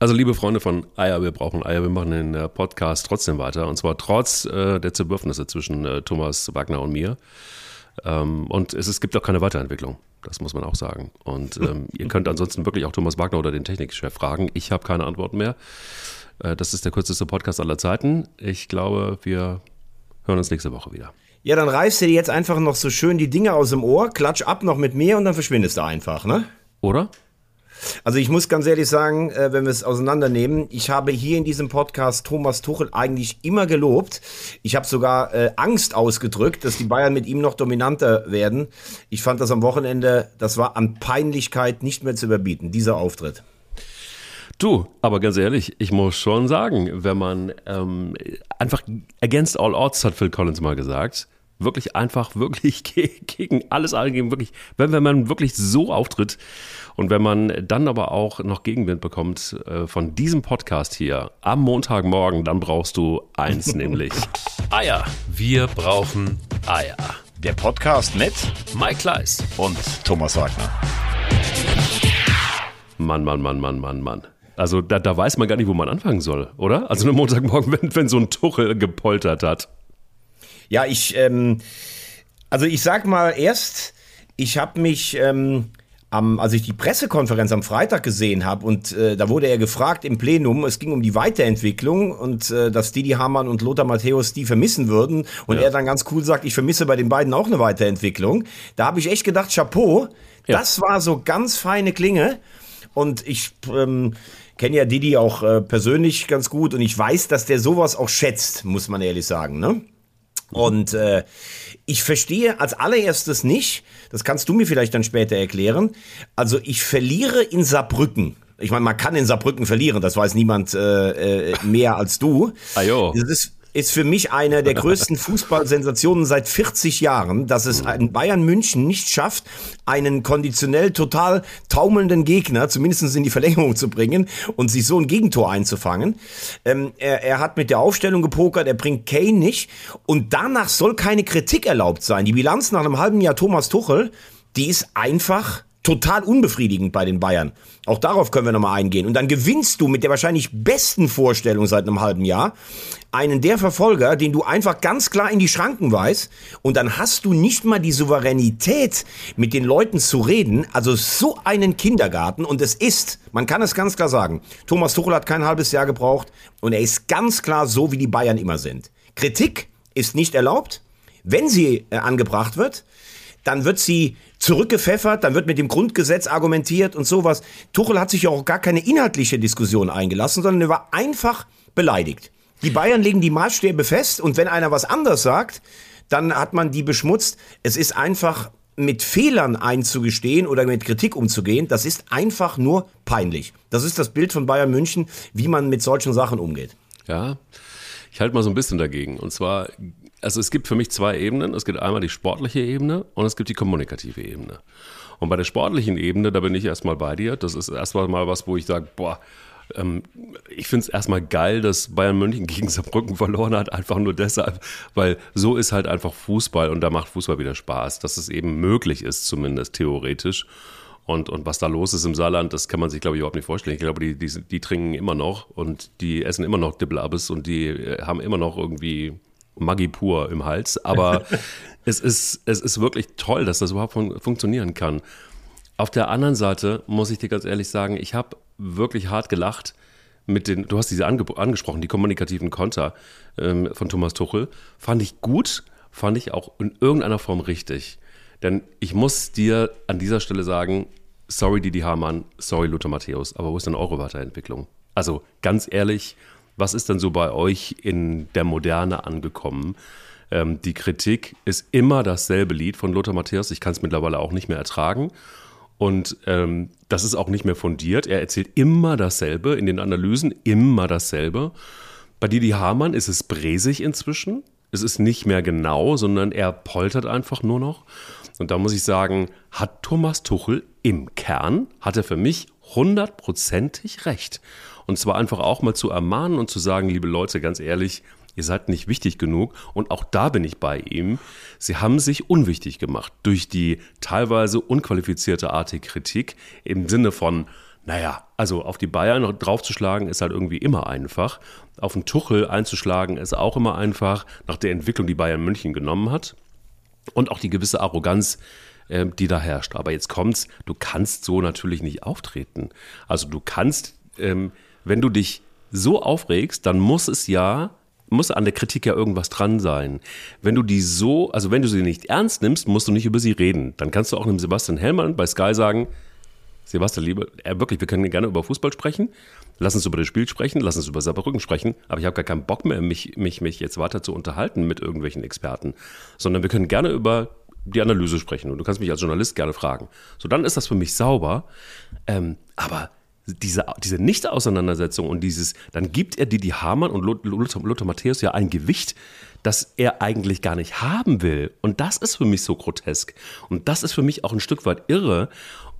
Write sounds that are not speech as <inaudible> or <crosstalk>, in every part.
Also liebe Freunde von Eier, wir brauchen Eier, wir machen den äh, Podcast trotzdem weiter. Und zwar trotz äh, der Zerwürfnisse zwischen äh, Thomas Wagner und mir. Ähm, und es, es, gibt auch keine Weiterentwicklung. Das muss man auch sagen. Und <laughs> ähm, ihr könnt ansonsten wirklich auch Thomas Wagner oder den Technikchef fragen. Ich habe keine Antworten mehr. Äh, das ist der kürzeste Podcast aller Zeiten. Ich glaube, wir hören uns nächste Woche wieder. Ja, dann reißt du dir jetzt einfach noch so schön die Dinge aus dem Ohr, klatsch ab noch mit mir und dann verschwindest du einfach, ne? Oder? Also ich muss ganz ehrlich sagen, äh, wenn wir es auseinandernehmen, ich habe hier in diesem Podcast Thomas Tuchel eigentlich immer gelobt. Ich habe sogar äh, Angst ausgedrückt, dass die Bayern mit ihm noch dominanter werden. Ich fand das am Wochenende, das war an Peinlichkeit nicht mehr zu überbieten, dieser Auftritt. Du, aber ganz ehrlich, ich muss schon sagen, wenn man ähm, einfach against all odds, hat Phil Collins mal gesagt, wirklich einfach, <laughs> wirklich gegen alles angeben, wirklich, wenn, wenn man wirklich so auftritt und wenn man dann aber auch noch Gegenwind bekommt äh, von diesem Podcast hier am Montagmorgen, dann brauchst du eins, <laughs> nämlich Eier. Wir brauchen Eier. Der Podcast mit Mike Kleiss und Thomas Wagner. Mann, Mann, Mann, Mann, Mann, Mann. Also da, da weiß man gar nicht, wo man anfangen soll, oder? Also am Montagmorgen, <laughs> wenn, wenn so ein Tuchel gepoltert hat. Ja, ich, ähm, also ich sag mal erst, ich habe mich, ähm, am, als ich die Pressekonferenz am Freitag gesehen habe und äh, da wurde er gefragt im Plenum, es ging um die Weiterentwicklung und äh, dass Didi Hamann und Lothar Matthäus die vermissen würden und ja. er dann ganz cool sagt, ich vermisse bei den beiden auch eine Weiterentwicklung. Da habe ich echt gedacht, Chapeau, ja. das war so ganz feine Klinge und ich ähm, kenne ja Didi auch äh, persönlich ganz gut und ich weiß, dass der sowas auch schätzt, muss man ehrlich sagen, ne? Und äh, ich verstehe als allererstes nicht, das kannst du mir vielleicht dann später erklären, also ich verliere in Saarbrücken. Ich meine, man kann in Saarbrücken verlieren, das weiß niemand äh, äh, mehr als du. Ah, jo. Das ist ist für mich eine der größten <laughs> Fußballsensationen seit 40 Jahren, dass es ein Bayern München nicht schafft, einen konditionell total taumelnden Gegner zumindest in die Verlängerung zu bringen und sich so ein Gegentor einzufangen. Ähm, er, er hat mit der Aufstellung gepokert, er bringt Kane nicht und danach soll keine Kritik erlaubt sein. Die Bilanz nach einem halben Jahr Thomas Tuchel, die ist einfach total unbefriedigend bei den Bayern. Auch darauf können wir nochmal eingehen. Und dann gewinnst du mit der wahrscheinlich besten Vorstellung seit einem halben Jahr einen der Verfolger, den du einfach ganz klar in die Schranken weist. Und dann hast du nicht mal die Souveränität, mit den Leuten zu reden. Also so einen Kindergarten. Und es ist, man kann es ganz klar sagen, Thomas Tuchel hat kein halbes Jahr gebraucht. Und er ist ganz klar so, wie die Bayern immer sind. Kritik ist nicht erlaubt. Wenn sie äh, angebracht wird, dann wird sie zurückgepfeffert, dann wird mit dem Grundgesetz argumentiert und sowas. Tuchel hat sich ja auch gar keine inhaltliche Diskussion eingelassen, sondern er war einfach beleidigt. Die Bayern legen die Maßstäbe fest und wenn einer was anders sagt, dann hat man die beschmutzt. Es ist einfach mit Fehlern einzugestehen oder mit Kritik umzugehen, das ist einfach nur peinlich. Das ist das Bild von Bayern München, wie man mit solchen Sachen umgeht. Ja, ich halte mal so ein bisschen dagegen. Und zwar also es gibt für mich zwei Ebenen. Es gibt einmal die sportliche Ebene und es gibt die kommunikative Ebene. Und bei der sportlichen Ebene, da bin ich erstmal bei dir. Das ist erstmal mal was, wo ich sage, boah, ähm, ich finde es erstmal geil, dass Bayern München <laughs> gegen Saarbrücken verloren hat, einfach nur deshalb, weil so ist halt einfach Fußball und da macht Fußball wieder Spaß, dass es eben möglich ist, zumindest theoretisch. Und, und was da los ist im Saarland, das kann man sich, glaube ich, überhaupt nicht vorstellen. Ich glaube, die, die, die trinken immer noch und die essen immer noch Dibbelabes und die äh, haben immer noch irgendwie Maggi pur im Hals, aber <laughs> es, ist, es ist wirklich toll, dass das überhaupt fun funktionieren kann. Auf der anderen Seite muss ich dir ganz ehrlich sagen, ich habe wirklich hart gelacht mit den, du hast diese ange angesprochen, die kommunikativen Konter ähm, von Thomas Tuchel. Fand ich gut, fand ich auch in irgendeiner Form richtig. Denn ich muss dir an dieser Stelle sagen, sorry Didi Hamann, sorry Lothar Matthäus, aber wo ist denn eure Weiterentwicklung? Also ganz ehrlich, was ist denn so bei euch in der Moderne angekommen? Ähm, die Kritik ist immer dasselbe Lied von Lothar Matthäus. Ich kann es mittlerweile auch nicht mehr ertragen. Und ähm, das ist auch nicht mehr fundiert. Er erzählt immer dasselbe in den Analysen, immer dasselbe. Bei Didi Hamann ist es bresig inzwischen. Es ist nicht mehr genau, sondern er poltert einfach nur noch. Und da muss ich sagen, hat Thomas Tuchel im Kern, hat er für mich hundertprozentig recht. Und zwar einfach auch mal zu ermahnen und zu sagen, liebe Leute, ganz ehrlich, ihr seid nicht wichtig genug. Und auch da bin ich bei ihm. Sie haben sich unwichtig gemacht durch die teilweise unqualifizierte Art Kritik im Sinne von, Naja, also auf die Bayern draufzuschlagen ist halt irgendwie immer einfach. Auf den Tuchel einzuschlagen ist auch immer einfach, nach der Entwicklung, die Bayern München genommen hat. Und auch die gewisse Arroganz, äh, die da herrscht. Aber jetzt kommt's, du kannst so natürlich nicht auftreten. Also du kannst, ähm, wenn du dich so aufregst, dann muss es ja muss an der Kritik ja irgendwas dran sein. Wenn du die so, also wenn du sie nicht ernst nimmst, musst du nicht über sie reden. Dann kannst du auch einem Sebastian Hellmann bei Sky sagen, Sebastian, liebe, äh, wirklich, wir können gerne über Fußball sprechen. Lass uns über das Spiel sprechen, lass uns über Saarbrücken sprechen, aber ich habe gar keinen Bock mehr, mich, mich, mich jetzt weiter zu unterhalten mit irgendwelchen Experten, sondern wir können gerne über die Analyse sprechen und du kannst mich als Journalist gerne fragen. So, dann ist das für mich sauber. Ähm, aber diese, diese Nicht-Auseinandersetzung und dieses, dann gibt er Didi Hamann und Lothar, Lothar Matthäus ja ein Gewicht, das er eigentlich gar nicht haben will. Und das ist für mich so grotesk. Und das ist für mich auch ein Stück weit irre.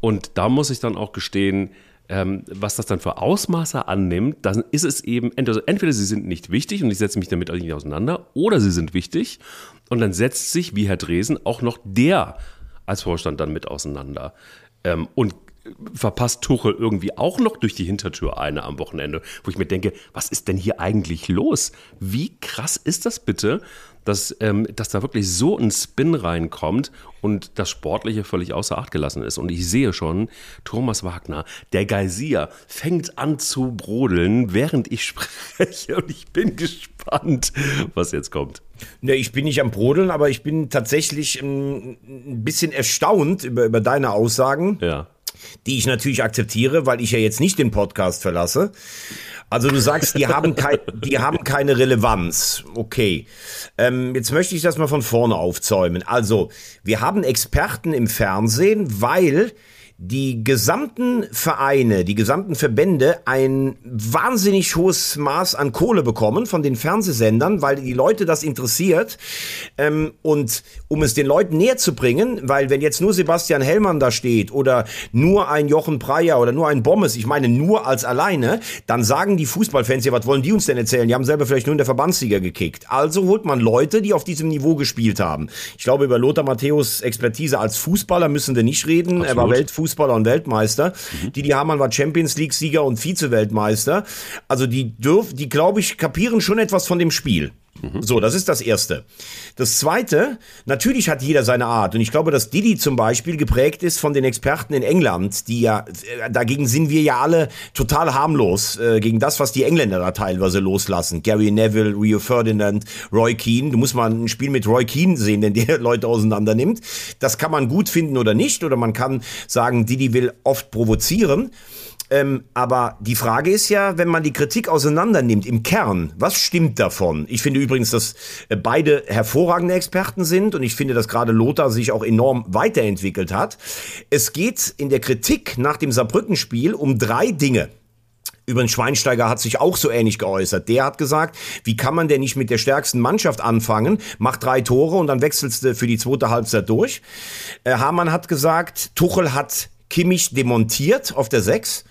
Und da muss ich dann auch gestehen, ähm, was das dann für Ausmaße annimmt, dann ist es eben, entweder, entweder sie sind nicht wichtig und ich setze mich damit nicht auseinander, oder sie sind wichtig und dann setzt sich, wie Herr Dresen, auch noch der als Vorstand dann mit auseinander. Ähm, und verpasst Tuchel irgendwie auch noch durch die Hintertür eine am Wochenende, wo ich mir denke, was ist denn hier eigentlich los? Wie krass ist das bitte, dass, ähm, dass da wirklich so ein Spin reinkommt und das Sportliche völlig außer Acht gelassen ist. Und ich sehe schon, Thomas Wagner, der Geysir, fängt an zu brodeln, während ich <laughs> spreche. Und ich bin gespannt, was jetzt kommt. Ne, ich bin nicht am Brodeln, aber ich bin tatsächlich ähm, ein bisschen erstaunt über, über deine Aussagen. Ja die ich natürlich akzeptiere, weil ich ja jetzt nicht den Podcast verlasse. Also du sagst, die haben, kein, die haben keine Relevanz. Okay. Ähm, jetzt möchte ich das mal von vorne aufzäumen. Also, wir haben Experten im Fernsehen, weil die gesamten Vereine, die gesamten Verbände ein wahnsinnig hohes Maß an Kohle bekommen von den Fernsehsendern, weil die Leute das interessiert. Ähm, und um es den Leuten näher zu bringen, weil wenn jetzt nur Sebastian Hellmann da steht oder nur ein Jochen Breyer oder nur ein Bommes, ich meine nur als alleine, dann sagen die Fußballfans ja, was wollen die uns denn erzählen? Die haben selber vielleicht nur in der Verbandsliga gekickt. Also holt man Leute, die auf diesem Niveau gespielt haben. Ich glaube, über Lothar Matthäus Expertise als Fußballer müssen wir nicht reden. Absolut. Er war Weltfußballer. Fußballer und Weltmeister. Mhm. Didi Hamann war Champions League Sieger und Vize-Weltmeister. Also die dürfen, die glaube ich kapieren schon etwas von dem Spiel. Mhm. So, das ist das Erste. Das Zweite, natürlich hat jeder seine Art. Und ich glaube, dass Didi zum Beispiel geprägt ist von den Experten in England, die ja, äh, dagegen sind wir ja alle total harmlos, äh, gegen das, was die Engländer da teilweise loslassen. Gary Neville, Rio Ferdinand, Roy Keane. Du musst mal ein Spiel mit Roy Keane sehen, denn der <laughs> Leute auseinander nimmt. Das kann man gut finden oder nicht. Oder man kann sagen, Didi will oft provozieren. Ähm, aber die Frage ist ja, wenn man die Kritik auseinander nimmt, im Kern, was stimmt davon? Ich finde übrigens, dass äh, beide hervorragende Experten sind und ich finde, dass gerade Lothar sich auch enorm weiterentwickelt hat. Es geht in der Kritik nach dem Saarbrückenspiel um drei Dinge. Übrigens, Schweinsteiger hat sich auch so ähnlich geäußert. Der hat gesagt, wie kann man denn nicht mit der stärksten Mannschaft anfangen, macht drei Tore und dann wechselst du für die zweite Halbzeit durch. Äh, Hamann hat gesagt, Tuchel hat Kimmich demontiert auf der Sechs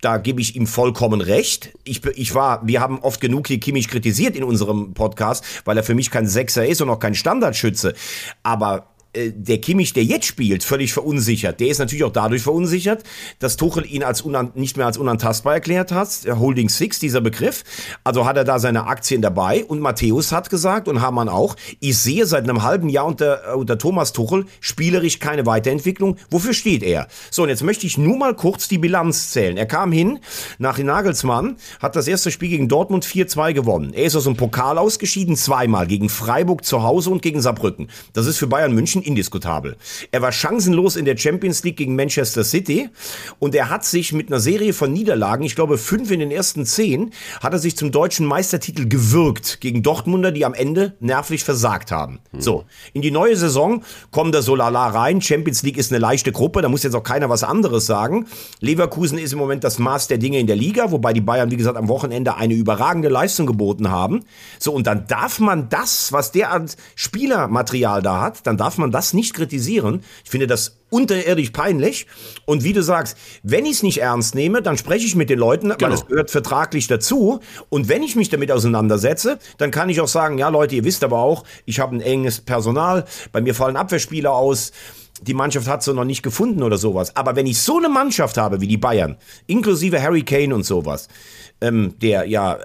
da gebe ich ihm vollkommen recht. Ich, ich war, wir haben oft genug hier Kimmich kritisiert in unserem Podcast, weil er für mich kein Sechser ist und auch kein Standardschütze. Aber der Kimmich, der jetzt spielt, völlig verunsichert. Der ist natürlich auch dadurch verunsichert, dass Tuchel ihn als nicht mehr als unantastbar erklärt hat. Holding Six, dieser Begriff. Also hat er da seine Aktien dabei. Und Matthäus hat gesagt und Hamann auch, ich sehe seit einem halben Jahr unter, äh, unter Thomas Tuchel spielerisch keine Weiterentwicklung. Wofür steht er? So, und jetzt möchte ich nur mal kurz die Bilanz zählen. Er kam hin nach Nagelsmann, hat das erste Spiel gegen Dortmund 4-2 gewonnen. Er ist aus dem Pokal ausgeschieden, zweimal gegen Freiburg zu Hause und gegen Saarbrücken. Das ist für Bayern München indiskutabel. Er war chancenlos in der Champions League gegen Manchester City und er hat sich mit einer Serie von Niederlagen, ich glaube fünf in den ersten zehn, hat er sich zum deutschen Meistertitel gewirkt gegen Dortmunder, die am Ende nervlich versagt haben. Hm. So, in die neue Saison kommt der Solala rein. Champions League ist eine leichte Gruppe, da muss jetzt auch keiner was anderes sagen. Leverkusen ist im Moment das Maß der Dinge in der Liga, wobei die Bayern, wie gesagt, am Wochenende eine überragende Leistung geboten haben. So, und dann darf man das, was der an Spielermaterial da hat, dann darf man das nicht kritisieren. Ich finde das unterirdisch peinlich. Und wie du sagst, wenn ich es nicht ernst nehme, dann spreche ich mit den Leuten, genau. weil es gehört vertraglich dazu. Und wenn ich mich damit auseinandersetze, dann kann ich auch sagen, ja Leute, ihr wisst aber auch, ich habe ein enges Personal, bei mir fallen Abwehrspieler aus. die Mannschaft hat sie noch nicht gefunden oder sowas. Aber wenn ich so eine Mannschaft habe wie die Bayern, inklusive Harry Kane und sowas, ähm, der ja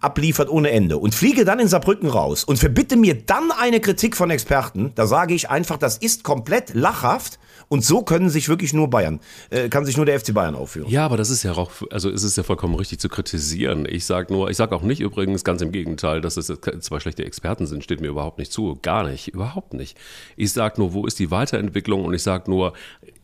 abliefert ohne Ende und fliege dann in Saarbrücken raus und verbitte mir dann eine Kritik von Experten, da sage ich einfach, das ist komplett lachhaft und so können sich wirklich nur Bayern, äh, kann sich nur der FC Bayern aufführen. Ja, aber das ist ja auch, also ist es ja vollkommen richtig zu kritisieren. Ich sage nur, ich sage auch nicht übrigens ganz im Gegenteil, dass es zwei schlechte Experten sind, steht mir überhaupt nicht zu. Gar nicht, überhaupt nicht. Ich sage nur, wo ist die Weiterentwicklung und ich sage nur,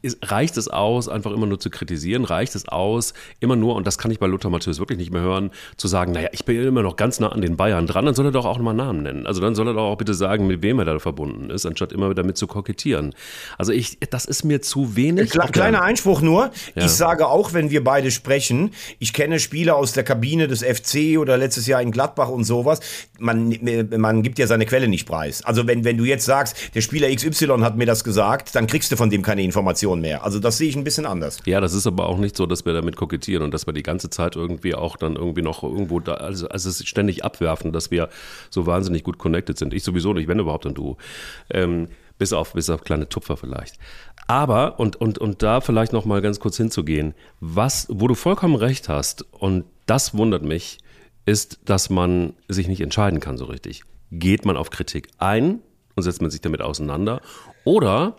ist, reicht es aus, einfach immer nur zu kritisieren? Reicht es aus, immer nur, und das kann ich bei Lothar Matthäus wirklich nicht mehr hören, zu sagen, naja, ich bin immer noch ganz nah an den Bayern dran, dann soll er doch auch nochmal Namen nennen. Also dann soll er doch auch bitte sagen, mit wem er da verbunden ist, anstatt immer damit zu kokettieren. Also ich, das ist mir zu wenig. Kle kleiner Einspruch nur. Ja. Ich sage auch, wenn wir beide sprechen, ich kenne Spieler aus der Kabine des FC oder letztes Jahr in Gladbach und sowas. Man, man gibt ja seine Quelle nicht preis. Also wenn, wenn du jetzt sagst, der Spieler XY hat mir das gesagt, dann kriegst du von dem keine Informationen. Information mehr. Also das sehe ich ein bisschen anders. Ja, das ist aber auch nicht so, dass wir damit kokettieren und dass wir die ganze Zeit irgendwie auch dann irgendwie noch irgendwo da, also, also es ständig abwerfen, dass wir so wahnsinnig gut connected sind. Ich sowieso nicht, wenn überhaupt dann du. Ähm, bis auf, bis auf kleine Tupfer vielleicht. Aber, und, und, und da vielleicht noch mal ganz kurz hinzugehen, was, wo du vollkommen recht hast, und das wundert mich, ist, dass man sich nicht entscheiden kann so richtig. Geht man auf Kritik ein und setzt man sich damit auseinander? Oder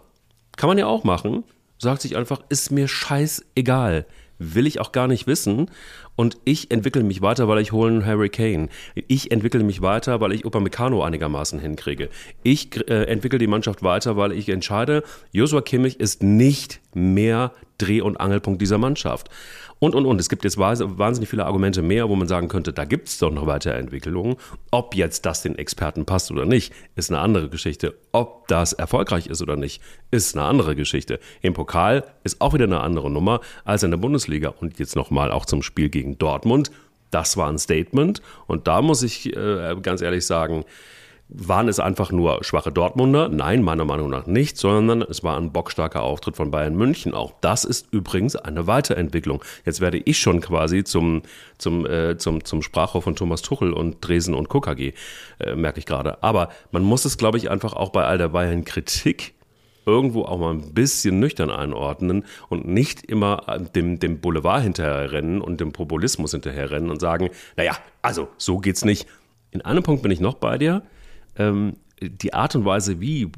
kann man ja auch machen, sagt sich einfach, ist mir scheißegal. Will ich auch gar nicht wissen. Und ich entwickle mich weiter, weil ich hole einen Harry Kane. Ich entwickle mich weiter, weil ich Upamecano einigermaßen hinkriege. Ich äh, entwickle die Mannschaft weiter, weil ich entscheide, Joshua Kimmich ist nicht mehr Dreh- und Angelpunkt dieser Mannschaft. Und, und, und. Es gibt jetzt wahnsinnig viele Argumente mehr, wo man sagen könnte, da gibt es doch noch Weiterentwicklungen. Ob jetzt das den Experten passt oder nicht, ist eine andere Geschichte. Ob das erfolgreich ist oder nicht, ist eine andere Geschichte. Im Pokal ist auch wieder eine andere Nummer als in der Bundesliga. Und jetzt nochmal auch zum Spiel gegen Dortmund. Das war ein Statement. Und da muss ich äh, ganz ehrlich sagen, waren es einfach nur schwache Dortmunder? Nein, meiner Meinung nach nicht, sondern es war ein bockstarker Auftritt von Bayern München. Auch das ist übrigens eine Weiterentwicklung. Jetzt werde ich schon quasi zum, zum, äh, zum, zum Sprachrohr von Thomas Tuchel und Dresen und KKG, äh, merke ich gerade. Aber man muss es, glaube ich, einfach auch bei all der Bayern Kritik irgendwo auch mal ein bisschen nüchtern einordnen und nicht immer äh, dem, dem Boulevard hinterherrennen und dem Populismus hinterherrennen und sagen, naja, also so geht's nicht. In einem Punkt bin ich noch bei dir ähm, die Art und Weise, wie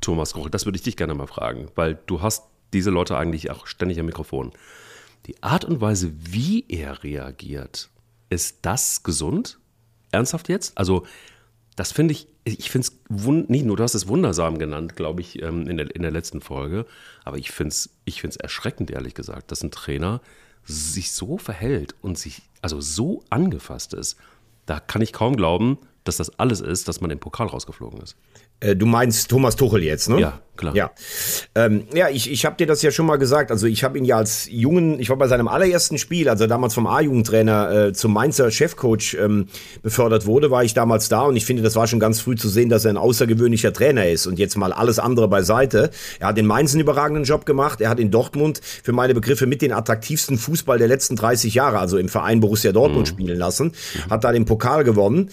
Thomas Rochel, das würde ich dich gerne mal fragen, weil du hast diese Leute eigentlich auch ständig am Mikrofon. Die Art und Weise, wie er reagiert, ist das gesund? Ernsthaft jetzt? Also, das finde ich, ich finde es nicht nur, du hast es wundersam genannt, glaube ich, ähm, in der, in der letzten Folge, aber ich finde es ich find's erschreckend, ehrlich gesagt, dass ein Trainer sich so verhält und sich also so angefasst ist. Da kann ich kaum glauben, dass das alles ist, dass man im Pokal rausgeflogen ist. Äh, du meinst Thomas Tuchel jetzt, ne? Ja, klar. Ja, ähm, ja ich, ich habe dir das ja schon mal gesagt. Also ich habe ihn ja als jungen, ich war bei seinem allerersten Spiel, als er damals vom A-Jugendtrainer äh, zum Mainzer Chefcoach ähm, befördert wurde, war ich damals da und ich finde, das war schon ganz früh zu sehen, dass er ein außergewöhnlicher Trainer ist. Und jetzt mal alles andere beiseite. Er hat in Mainz einen überragenden Job gemacht. Er hat in Dortmund für meine Begriffe mit den attraktivsten Fußball der letzten 30 Jahre, also im Verein Borussia Dortmund mhm. spielen lassen. Hat da den Pokal gewonnen,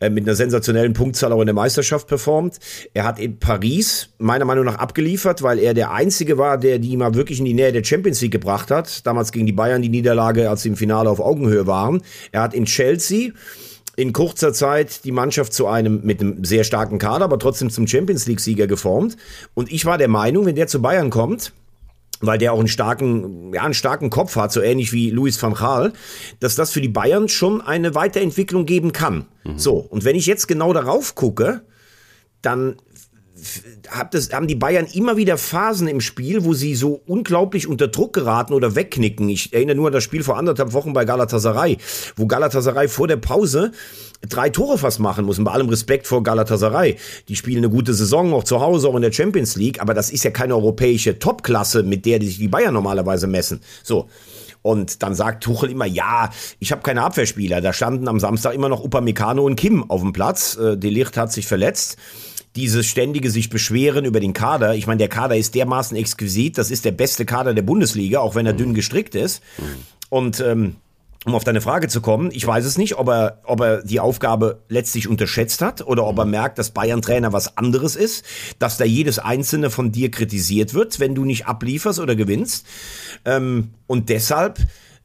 äh, mit einer sensationellen Punktzahl auch in der Meisterschaft performt. Er hat in Paris meiner Meinung nach abgeliefert, weil er der Einzige war, der die mal wirklich in die Nähe der Champions League gebracht hat. Damals gegen die Bayern die Niederlage, als sie im Finale auf Augenhöhe waren. Er hat in Chelsea in kurzer Zeit die Mannschaft zu einem mit einem sehr starken Kader, aber trotzdem zum Champions League Sieger geformt. Und ich war der Meinung, wenn der zu Bayern kommt, weil der auch einen starken, ja, einen starken Kopf hat, so ähnlich wie Luis van Gaal, dass das für die Bayern schon eine Weiterentwicklung geben kann. Mhm. So. Und wenn ich jetzt genau darauf gucke, dann das, haben die Bayern immer wieder Phasen im Spiel, wo sie so unglaublich unter Druck geraten oder wegknicken. Ich erinnere nur an das Spiel vor anderthalb Wochen bei Galatasaray, wo Galatasaray vor der Pause drei Tore fast machen muss. Und bei allem Respekt vor Galatasaray. Die spielen eine gute Saison, auch zu Hause, auch in der Champions League. Aber das ist ja keine europäische Topklasse, mit der sich die Bayern normalerweise messen. So. Und dann sagt Tuchel immer, ja, ich habe keine Abwehrspieler. Da standen am Samstag immer noch Upamecano und Kim auf dem Platz. Äh, Delicht hat sich verletzt dieses ständige sich beschweren über den Kader. Ich meine, der Kader ist dermaßen exquisit. Das ist der beste Kader der Bundesliga, auch wenn er mhm. dünn gestrickt ist. Mhm. Und ähm, um auf deine Frage zu kommen, ich weiß es nicht, ob er, ob er die Aufgabe letztlich unterschätzt hat oder ob er merkt, dass Bayern-Trainer was anderes ist, dass da jedes einzelne von dir kritisiert wird, wenn du nicht ablieferst oder gewinnst. Ähm, und deshalb,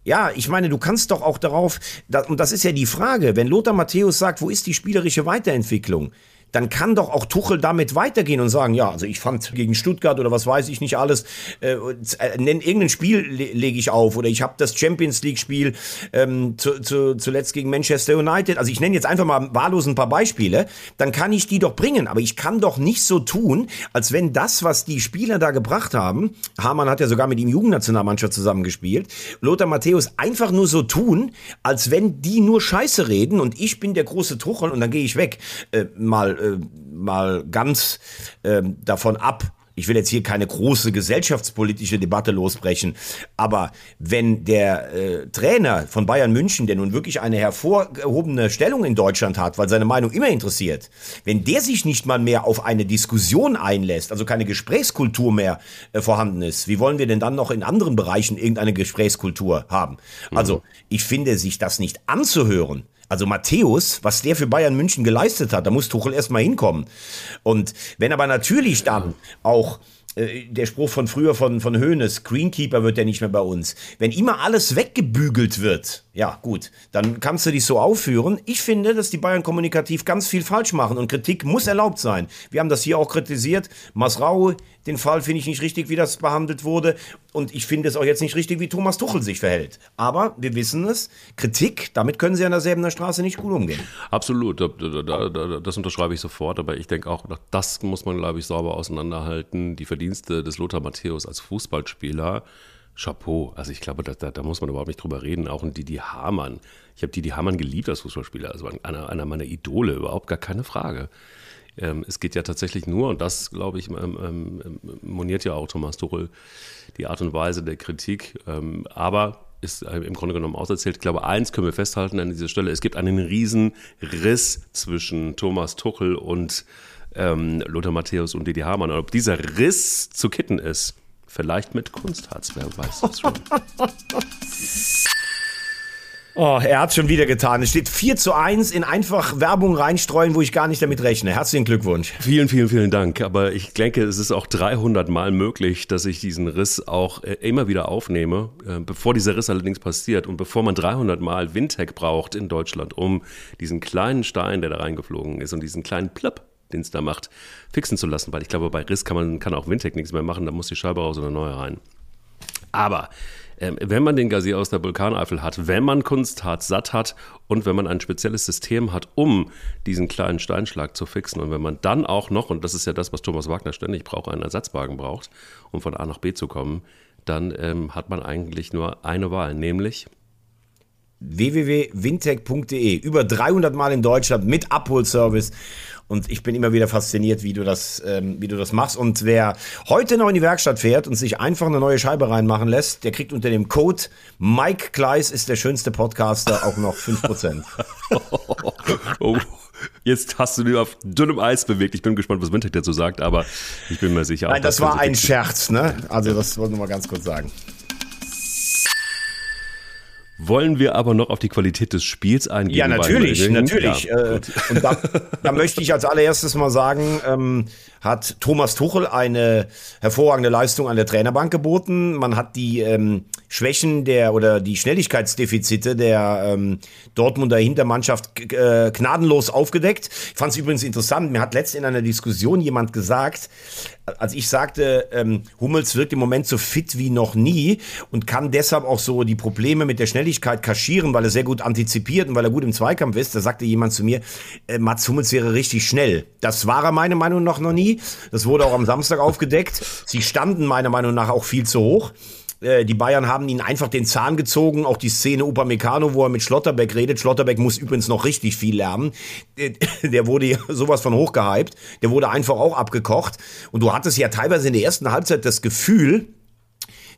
ja, ich meine, du kannst doch auch darauf, und das ist ja die Frage, wenn Lothar Matthäus sagt, wo ist die spielerische Weiterentwicklung? Dann kann doch auch Tuchel damit weitergehen und sagen, ja, also ich fand gegen Stuttgart oder was weiß ich nicht alles, äh, äh, nenn irgendein Spiel le lege ich auf oder ich habe das Champions League Spiel ähm, zu, zu, zuletzt gegen Manchester United, also ich nenne jetzt einfach mal wahllos ein paar Beispiele, dann kann ich die doch bringen, aber ich kann doch nicht so tun, als wenn das, was die Spieler da gebracht haben, Hamann hat ja sogar mit ihm Jugendnationalmannschaft zusammengespielt, Lothar Matthäus einfach nur so tun, als wenn die nur Scheiße reden und ich bin der große Tuchel und dann gehe ich weg. Äh, mal äh, mal ganz äh, davon ab, ich will jetzt hier keine große gesellschaftspolitische Debatte losbrechen, aber wenn der äh, Trainer von Bayern München, der nun wirklich eine hervorgehobene Stellung in Deutschland hat, weil seine Meinung immer interessiert, wenn der sich nicht mal mehr auf eine Diskussion einlässt, also keine Gesprächskultur mehr äh, vorhanden ist, wie wollen wir denn dann noch in anderen Bereichen irgendeine Gesprächskultur haben? Also mhm. ich finde, sich das nicht anzuhören, also Matthäus, was der für Bayern München geleistet hat, da muss Tuchel erstmal hinkommen. Und wenn aber natürlich dann auch äh, der Spruch von früher von, von Hoeneß, Greenkeeper wird ja nicht mehr bei uns. Wenn immer alles weggebügelt wird, ja gut, dann kannst du dich so aufführen. Ich finde, dass die Bayern kommunikativ ganz viel falsch machen und Kritik muss erlaubt sein. Wir haben das hier auch kritisiert. Masrau, den Fall finde ich nicht richtig, wie das behandelt wurde. Und ich finde es auch jetzt nicht richtig, wie Thomas Tuchel sich verhält. Aber wir wissen es, Kritik, damit können sie an derselben Straße nicht gut umgehen. Absolut, das unterschreibe ich sofort. Aber ich denke auch, das muss man, glaube ich, sauber auseinanderhalten. Die Verdienste des Lothar Matthäus als Fußballspieler. Chapeau. Also ich glaube, da, da, da, muss man überhaupt nicht drüber reden. Auch Didi Hamann. Ich habe Didi Hamann geliebt als Fußballspieler. Also einer, einer meiner Idole, überhaupt gar keine Frage. Ähm, es geht ja tatsächlich nur, und das, glaube ich, ähm, ähm, moniert ja auch Thomas Tuchel, die Art und Weise der Kritik. Ähm, aber ist äh, im Grunde genommen auserzählt. Ich glaube, eins können wir festhalten an dieser Stelle. Es gibt einen riesen Riss zwischen Thomas Tuchel und ähm, Lothar Matthäus und Didi Hamann. Und ob dieser Riss zu kitten ist, vielleicht mit Kunstharz, wer weiß das schon. <laughs> Oh, er hat schon wieder getan. Es steht 4 zu 1 in einfach Werbung reinstreuen, wo ich gar nicht damit rechne. Herzlichen Glückwunsch. Vielen, vielen, vielen Dank. Aber ich denke, es ist auch 300 Mal möglich, dass ich diesen Riss auch äh, immer wieder aufnehme, äh, bevor dieser Riss allerdings passiert und bevor man 300 Mal Windtech braucht in Deutschland, um diesen kleinen Stein, der da reingeflogen ist und diesen kleinen Plöpp, den es da macht, fixen zu lassen. Weil ich glaube, bei Riss kann man kann auch Windtech nichts mehr machen, da muss die Scheibe raus eine neue rein. Aber ähm, wenn man den Gazier aus der Vulkaneifel hat, wenn man Kunstharz satt hat und wenn man ein spezielles System hat, um diesen kleinen Steinschlag zu fixen und wenn man dann auch noch, und das ist ja das, was Thomas Wagner ständig braucht, einen Ersatzwagen braucht, um von A nach B zu kommen, dann ähm, hat man eigentlich nur eine Wahl, nämlich www.wintech.de. Über 300 Mal in Deutschland mit Abholservice. Und ich bin immer wieder fasziniert, wie du das, ähm, wie du das machst. Und wer heute noch in die Werkstatt fährt und sich einfach eine neue Scheibe reinmachen lässt, der kriegt unter dem Code Mike Kleiss ist der schönste Podcaster auch noch 5%. <laughs> oh. Jetzt hast du dich auf dünnem Eis bewegt. Ich bin gespannt, was Wintech dazu sagt, aber ich bin mir sicher. Nein, das war ein Scherz, ne? Also das wollte ich mal ganz kurz sagen. Wollen wir aber noch auf die Qualität des Spiels eingehen? Ja, natürlich, natürlich. Ja, äh, und da, da, möchte ich als allererstes mal sagen, ähm, hat Thomas Tuchel eine hervorragende Leistung an der Trainerbank geboten. Man hat die ähm, Schwächen der oder die Schnelligkeitsdefizite der ähm, Dortmunder Hintermannschaft äh, gnadenlos aufgedeckt. Ich fand es übrigens interessant. Mir hat letzt in einer Diskussion jemand gesagt, als ich sagte, ähm, Hummels wirkt im Moment so fit wie noch nie und kann deshalb auch so die Probleme mit der Schnelligkeit kaschieren, weil er sehr gut antizipiert und weil er gut im Zweikampf ist. Da sagte jemand zu mir, äh, Mats Hummels wäre richtig schnell. Das war er meiner Meinung nach noch nie. Das wurde auch am Samstag aufgedeckt. Sie standen meiner Meinung nach auch viel zu hoch. Äh, die Bayern haben ihn einfach den Zahn gezogen. Auch die Szene Upamecano, wo er mit Schlotterbeck redet. Schlotterbeck muss übrigens noch richtig viel lernen. Der <laughs> wurde ja sowas von hochgehypt. Der wurde einfach auch abgekocht. Und du hattest ja teilweise in der ersten Halbzeit das Gefühl,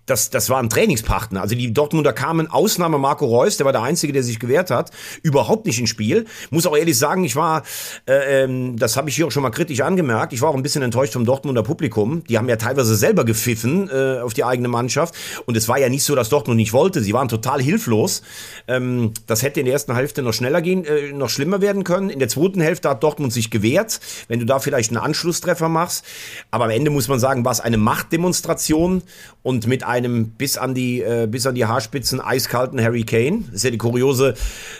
das, das war ein Trainingspartner. Also die Dortmunder kamen, Ausnahme Marco Reus, der war der Einzige, der sich gewehrt hat, überhaupt nicht ins Spiel. Muss auch ehrlich sagen, ich war, äh, ähm, das habe ich hier auch schon mal kritisch angemerkt, ich war auch ein bisschen enttäuscht vom Dortmunder Publikum. Die haben ja teilweise selber gepfiffen äh, auf die eigene Mannschaft. Und es war ja nicht so, dass Dortmund nicht wollte. Sie waren total hilflos. Ähm, das hätte in der ersten Hälfte noch schneller gehen, äh, noch schlimmer werden können. In der zweiten Hälfte hat Dortmund sich gewehrt, wenn du da vielleicht einen Anschlusstreffer machst. Aber am Ende muss man sagen, war es eine Machtdemonstration und mit einem bis an die, äh, bis an die Haarspitzen eiskalten Harry Kane. Das ist ja die kuriose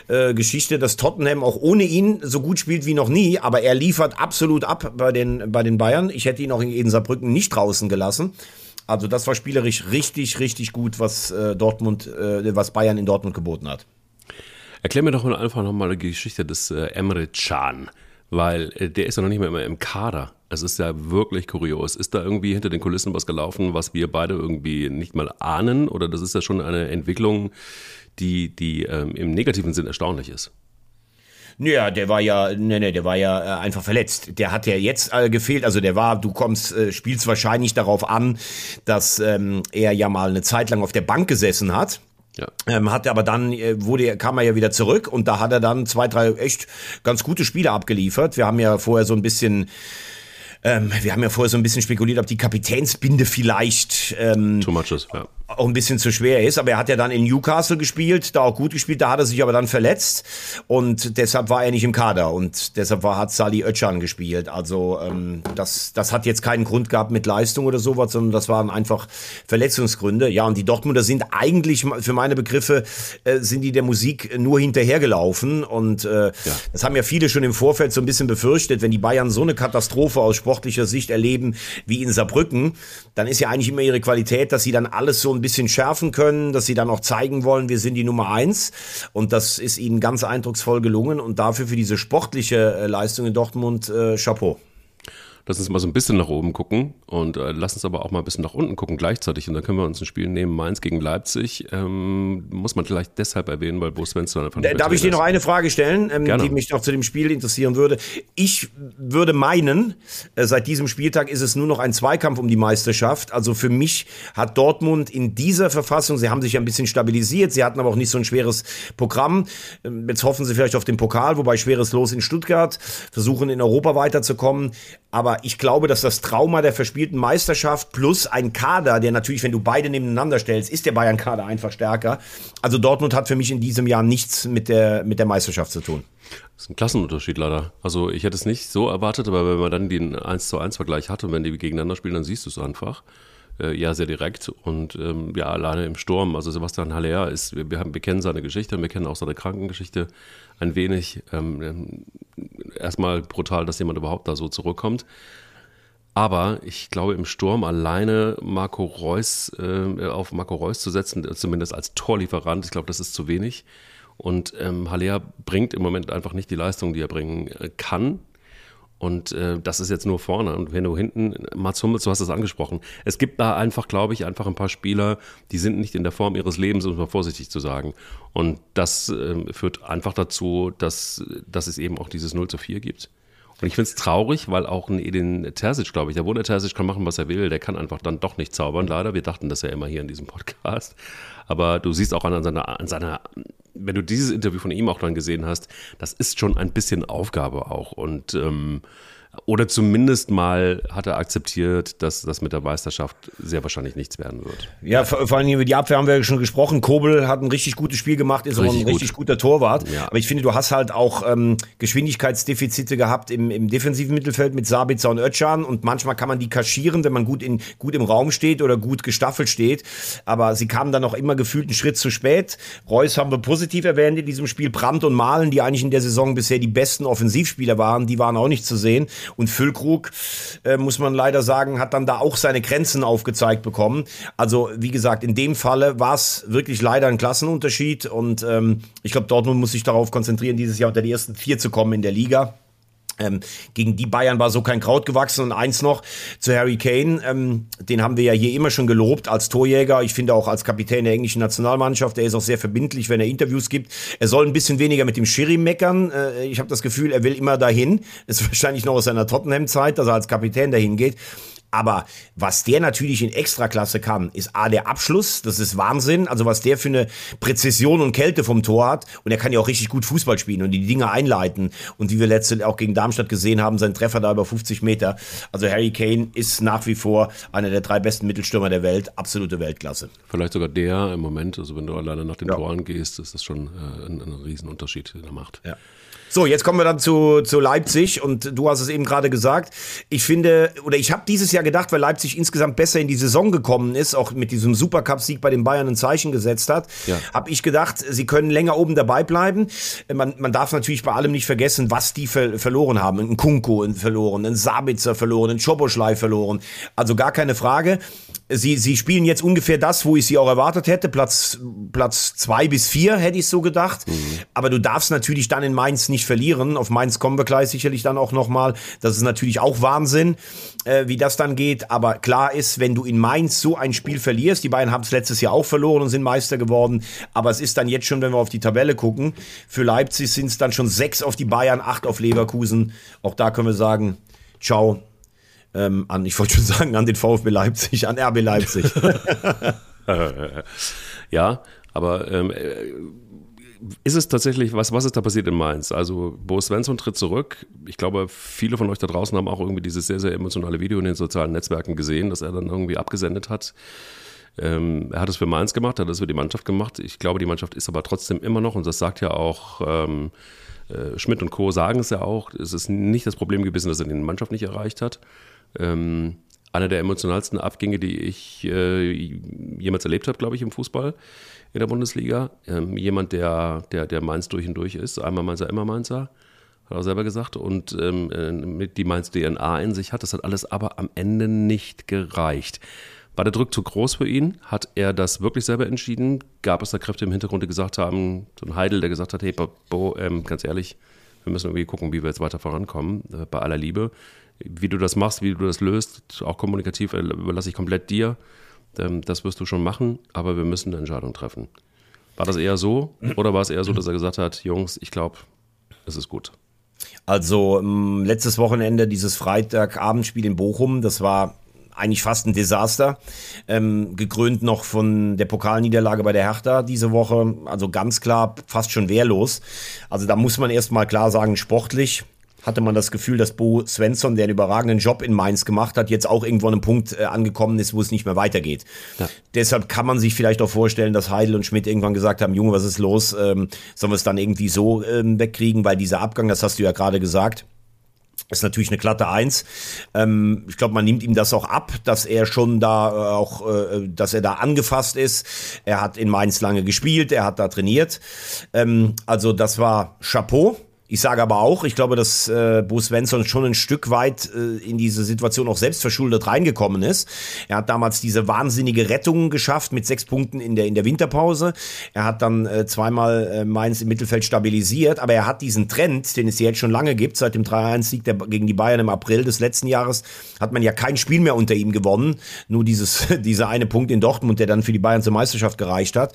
äh, Geschichte, dass Tottenham auch ohne ihn so gut spielt wie noch nie, aber er liefert absolut ab bei den, bei den Bayern. Ich hätte ihn auch in Saarbrücken nicht draußen gelassen. Also das war spielerisch richtig, richtig gut, was äh, Dortmund, äh, was Bayern in Dortmund geboten hat. Erklär mir doch mal einfach nochmal die Geschichte des äh, Emre Can, weil äh, der ist ja noch nicht mehr immer im Kader. Es ist ja wirklich kurios. Ist da irgendwie hinter den Kulissen was gelaufen, was wir beide irgendwie nicht mal ahnen? Oder das ist ja schon eine Entwicklung, die, die ähm, im negativen Sinn erstaunlich ist? Naja, der war ja, nee, nee, der war ja äh, einfach verletzt. Der hat ja jetzt äh, gefehlt. Also der war, du kommst, äh, spielst wahrscheinlich darauf an, dass ähm, er ja mal eine Zeit lang auf der Bank gesessen hat. Ja. Ähm, hat aber dann äh, wurde kam er ja wieder zurück und da hat er dann zwei drei echt ganz gute Spiele abgeliefert. Wir haben ja vorher so ein bisschen ähm, wir haben ja vorher so ein bisschen spekuliert, ob die Kapitänsbinde vielleicht ähm, Too much is, ja auch ein bisschen zu schwer ist. Aber er hat ja dann in Newcastle gespielt, da auch gut gespielt, da hat er sich aber dann verletzt und deshalb war er nicht im Kader und deshalb war, hat Sali Özcan gespielt. Also ähm, das, das hat jetzt keinen Grund gehabt mit Leistung oder sowas, sondern das waren einfach Verletzungsgründe. Ja, und die Dortmunder sind eigentlich für meine Begriffe äh, sind die der Musik nur hinterhergelaufen und äh, ja. das haben ja viele schon im Vorfeld so ein bisschen befürchtet, wenn die Bayern so eine Katastrophe aus sportlicher Sicht erleben wie in Saarbrücken, dann ist ja eigentlich immer ihre Qualität, dass sie dann alles so ein bisschen schärfen können, dass sie dann auch zeigen wollen, wir sind die Nummer eins. Und das ist ihnen ganz eindrucksvoll gelungen. Und dafür für diese sportliche äh, Leistung in Dortmund äh, Chapeau. Lass uns mal so ein bisschen nach oben gucken und äh, lass uns aber auch mal ein bisschen nach unten gucken gleichzeitig. Und dann können wir uns ein Spiel nehmen, Mainz gegen Leipzig. Ähm, muss man vielleicht deshalb erwähnen, weil Bo Svensson einfach nicht Darf ich dir noch eine Frage stellen, ähm, die mich noch zu dem Spiel interessieren würde? Ich würde meinen, äh, seit diesem Spieltag ist es nur noch ein Zweikampf um die Meisterschaft. Also für mich hat Dortmund in dieser Verfassung, sie haben sich ein bisschen stabilisiert, sie hatten aber auch nicht so ein schweres Programm. Ähm, jetzt hoffen sie vielleicht auf den Pokal, wobei schweres Los in Stuttgart, versuchen in Europa weiterzukommen. Aber ich glaube, dass das Trauma der verspielten Meisterschaft plus ein Kader, der natürlich, wenn du beide nebeneinander stellst, ist der Bayern-Kader einfach stärker. Also Dortmund hat für mich in diesem Jahr nichts mit der, mit der Meisterschaft zu tun. Das ist ein Klassenunterschied leider. Also ich hätte es nicht so erwartet, aber wenn man dann den 1 zu 1 Vergleich hat und wenn die gegeneinander spielen, dann siehst du es einfach. Äh, ja, sehr direkt und ähm, ja, alleine im Sturm. Also Sebastian Haller ist, wir, wir, haben, wir kennen seine Geschichte, wir kennen auch seine Krankengeschichte ein wenig. Ähm, erstmal brutal, dass jemand überhaupt da so zurückkommt. Aber ich glaube, im Sturm alleine Marco Reus, äh, auf Marco Reus zu setzen, zumindest als Torlieferant, ich glaube, das ist zu wenig. Und ähm, Haller bringt im Moment einfach nicht die Leistung, die er bringen äh, kann. Und äh, das ist jetzt nur vorne. Und wenn du hinten, Mats Hummels, du hast es angesprochen, es gibt da einfach, glaube ich, einfach ein paar Spieler, die sind nicht in der Form ihres Lebens, um es mal vorsichtig zu sagen. Und das äh, führt einfach dazu, dass, dass es eben auch dieses 0 zu 4 gibt. Und ich finde es traurig, weil auch ein Edin Terzic, glaube ich, der Wunder Terzic kann machen, was er will, der kann einfach dann doch nicht zaubern, leider. Wir dachten das ja immer hier in diesem Podcast. Aber du siehst auch an seiner, an seiner wenn du dieses Interview von ihm auch dann gesehen hast, das ist schon ein bisschen Aufgabe auch. Und ähm, oder zumindest mal hat er akzeptiert, dass das mit der Meisterschaft sehr wahrscheinlich nichts werden wird. Ja, vor, vor allem über die Abwehr haben wir ja schon gesprochen. Kobel hat ein richtig gutes Spiel gemacht, ist richtig auch ein gut. richtig guter Torwart. Ja. Aber ich finde, du hast halt auch ähm, Geschwindigkeitsdefizite gehabt im, im defensiven Mittelfeld mit Sabitzer und Özcan und manchmal kann man die kaschieren, wenn man gut, in, gut im Raum steht oder gut gestaffelt steht. Aber sie kamen dann auch immer gefühlt einen Schritt zu spät. Reus haben wir positiv erwähnt in diesem Spiel. Brandt und Malen, die eigentlich in der Saison bisher die besten Offensivspieler waren, die waren auch nicht zu sehen. Und Füllkrug, äh, muss man leider sagen, hat dann da auch seine Grenzen aufgezeigt bekommen. Also, wie gesagt, in dem Falle war es wirklich leider ein Klassenunterschied. Und ähm, ich glaube, Dortmund muss sich darauf konzentrieren, dieses Jahr unter die ersten vier zu kommen in der Liga. Ähm, gegen die Bayern war so kein Kraut gewachsen. Und eins noch zu Harry Kane, ähm, den haben wir ja hier immer schon gelobt als Torjäger. Ich finde auch als Kapitän der englischen Nationalmannschaft. Er ist auch sehr verbindlich, wenn er Interviews gibt. Er soll ein bisschen weniger mit dem Schiri meckern. Äh, ich habe das Gefühl, er will immer dahin. Ist <laughs> wahrscheinlich noch aus seiner Tottenham-Zeit, dass er als Kapitän dahin geht Aber was der natürlich in Extraklasse kann, ist A, der Abschluss. Das ist Wahnsinn. Also was der für eine Präzision und Kälte vom Tor hat. Und er kann ja auch richtig gut Fußball spielen und die Dinge einleiten. Und wie wir letztens auch gegen Darmstadt gesehen haben, sein Treffer da über 50 Meter. Also Harry Kane ist nach wie vor einer der drei besten Mittelstürmer der Welt. Absolute Weltklasse. Vielleicht sogar der im Moment. Also wenn du alleine nach den ja. Toren gehst, ist das schon äh, ein, ein Riesenunterschied in der Macht. Ja. So, jetzt kommen wir dann zu, zu Leipzig und du hast es eben gerade gesagt. Ich finde, oder ich habe dieses Jahr gedacht, weil Leipzig insgesamt besser in die Saison gekommen ist, auch mit diesem Supercup-Sieg bei den Bayern ein Zeichen gesetzt hat, ja. habe ich gedacht, sie können länger oben dabei bleiben. Man, man darf natürlich bei allem nicht vergessen, was die ver verloren haben. Ein Kunko verloren, ein Sabitzer verloren, ein Schoboschlei verloren. Also gar keine Frage sie, sie spielen jetzt ungefähr das, wo ich sie auch erwartet hätte. Platz, Platz zwei bis vier hätte ich so gedacht. Mhm. Aber du darfst natürlich dann in Mainz nicht verlieren. Auf Mainz kommen wir gleich sicherlich dann auch nochmal. Das ist natürlich auch Wahnsinn, äh, wie das dann geht. Aber klar ist, wenn du in Mainz so ein Spiel verlierst, die beiden haben es letztes Jahr auch verloren und sind Meister geworden. Aber es ist dann jetzt schon, wenn wir auf die Tabelle gucken, für Leipzig sind es dann schon sechs auf die Bayern, acht auf Leverkusen. Auch da können wir sagen, ciao, ähm, an, ich wollte schon <laughs> sagen, an den VfB Leipzig, an RB Leipzig. <laughs> <laughs> ja, aber ähm, äh, ist es tatsächlich, was, was ist da passiert in Mainz? Also, Bo Svensson tritt zurück. Ich glaube, viele von euch da draußen haben auch irgendwie dieses sehr, sehr emotionale Video in den sozialen Netzwerken gesehen, das er dann irgendwie abgesendet hat. Ähm, er hat es für Mainz gemacht, er hat es für die Mannschaft gemacht. Ich glaube, die Mannschaft ist aber trotzdem immer noch, und das sagt ja auch ähm, äh, Schmidt und Co., sagen es ja auch, es ist nicht das Problem gewesen, dass er die Mannschaft nicht erreicht hat. Ähm, einer der emotionalsten Abgänge, die ich äh, jemals erlebt habe, glaube ich, im Fußball in der Bundesliga. Ähm, jemand, der, der, der Mainz durch und durch ist, einmal Mainzer, immer Mainzer, hat er selber gesagt, und ähm, äh, mit die Mainz DNA in sich hat. Das hat alles aber am Ende nicht gereicht. War der Druck zu groß für ihn? Hat er das wirklich selber entschieden? Gab es da Kräfte im Hintergrund, die gesagt haben, so ein Heidel, der gesagt hat, hey, Bo, ähm, ganz ehrlich, wir müssen irgendwie gucken, wie wir jetzt weiter vorankommen, äh, bei aller Liebe. Wie du das machst, wie du das löst, auch kommunikativ, äh, überlasse ich komplett dir. Ähm, das wirst du schon machen, aber wir müssen eine Entscheidung treffen. War das eher so oder war es eher so, dass er gesagt hat, Jungs, ich glaube, es ist gut? Also ähm, letztes Wochenende dieses Freitagabendspiel in Bochum, das war eigentlich fast ein Desaster. Ähm, gekrönt noch von der Pokalniederlage bei der Hertha diese Woche. Also ganz klar fast schon wehrlos. Also da muss man erstmal klar sagen, sportlich hatte man das Gefühl, dass Bo Svensson, der einen überragenden Job in Mainz gemacht hat, jetzt auch irgendwo an einem Punkt äh, angekommen ist, wo es nicht mehr weitergeht. Ja. Deshalb kann man sich vielleicht auch vorstellen, dass Heidel und Schmidt irgendwann gesagt haben, Junge, was ist los? Ähm, sollen wir es dann irgendwie so ähm, wegkriegen? Weil dieser Abgang, das hast du ja gerade gesagt, ist natürlich eine glatte Eins. Ähm, ich glaube, man nimmt ihm das auch ab, dass er schon da äh, auch, äh, dass er da angefasst ist. Er hat in Mainz lange gespielt, er hat da trainiert. Ähm, also das war Chapeau. Ich sage aber auch, ich glaube, dass äh, Bo Svensson schon ein Stück weit äh, in diese Situation auch selbst verschuldet reingekommen ist. Er hat damals diese wahnsinnige Rettung geschafft mit sechs Punkten in der, in der Winterpause. Er hat dann äh, zweimal äh, Mainz im Mittelfeld stabilisiert, aber er hat diesen Trend, den es jetzt schon lange gibt, seit dem 3-1-Sieg gegen die Bayern im April des letzten Jahres, hat man ja kein Spiel mehr unter ihm gewonnen. Nur dieses, <laughs> dieser eine Punkt in Dortmund, der dann für die Bayern zur Meisterschaft gereicht hat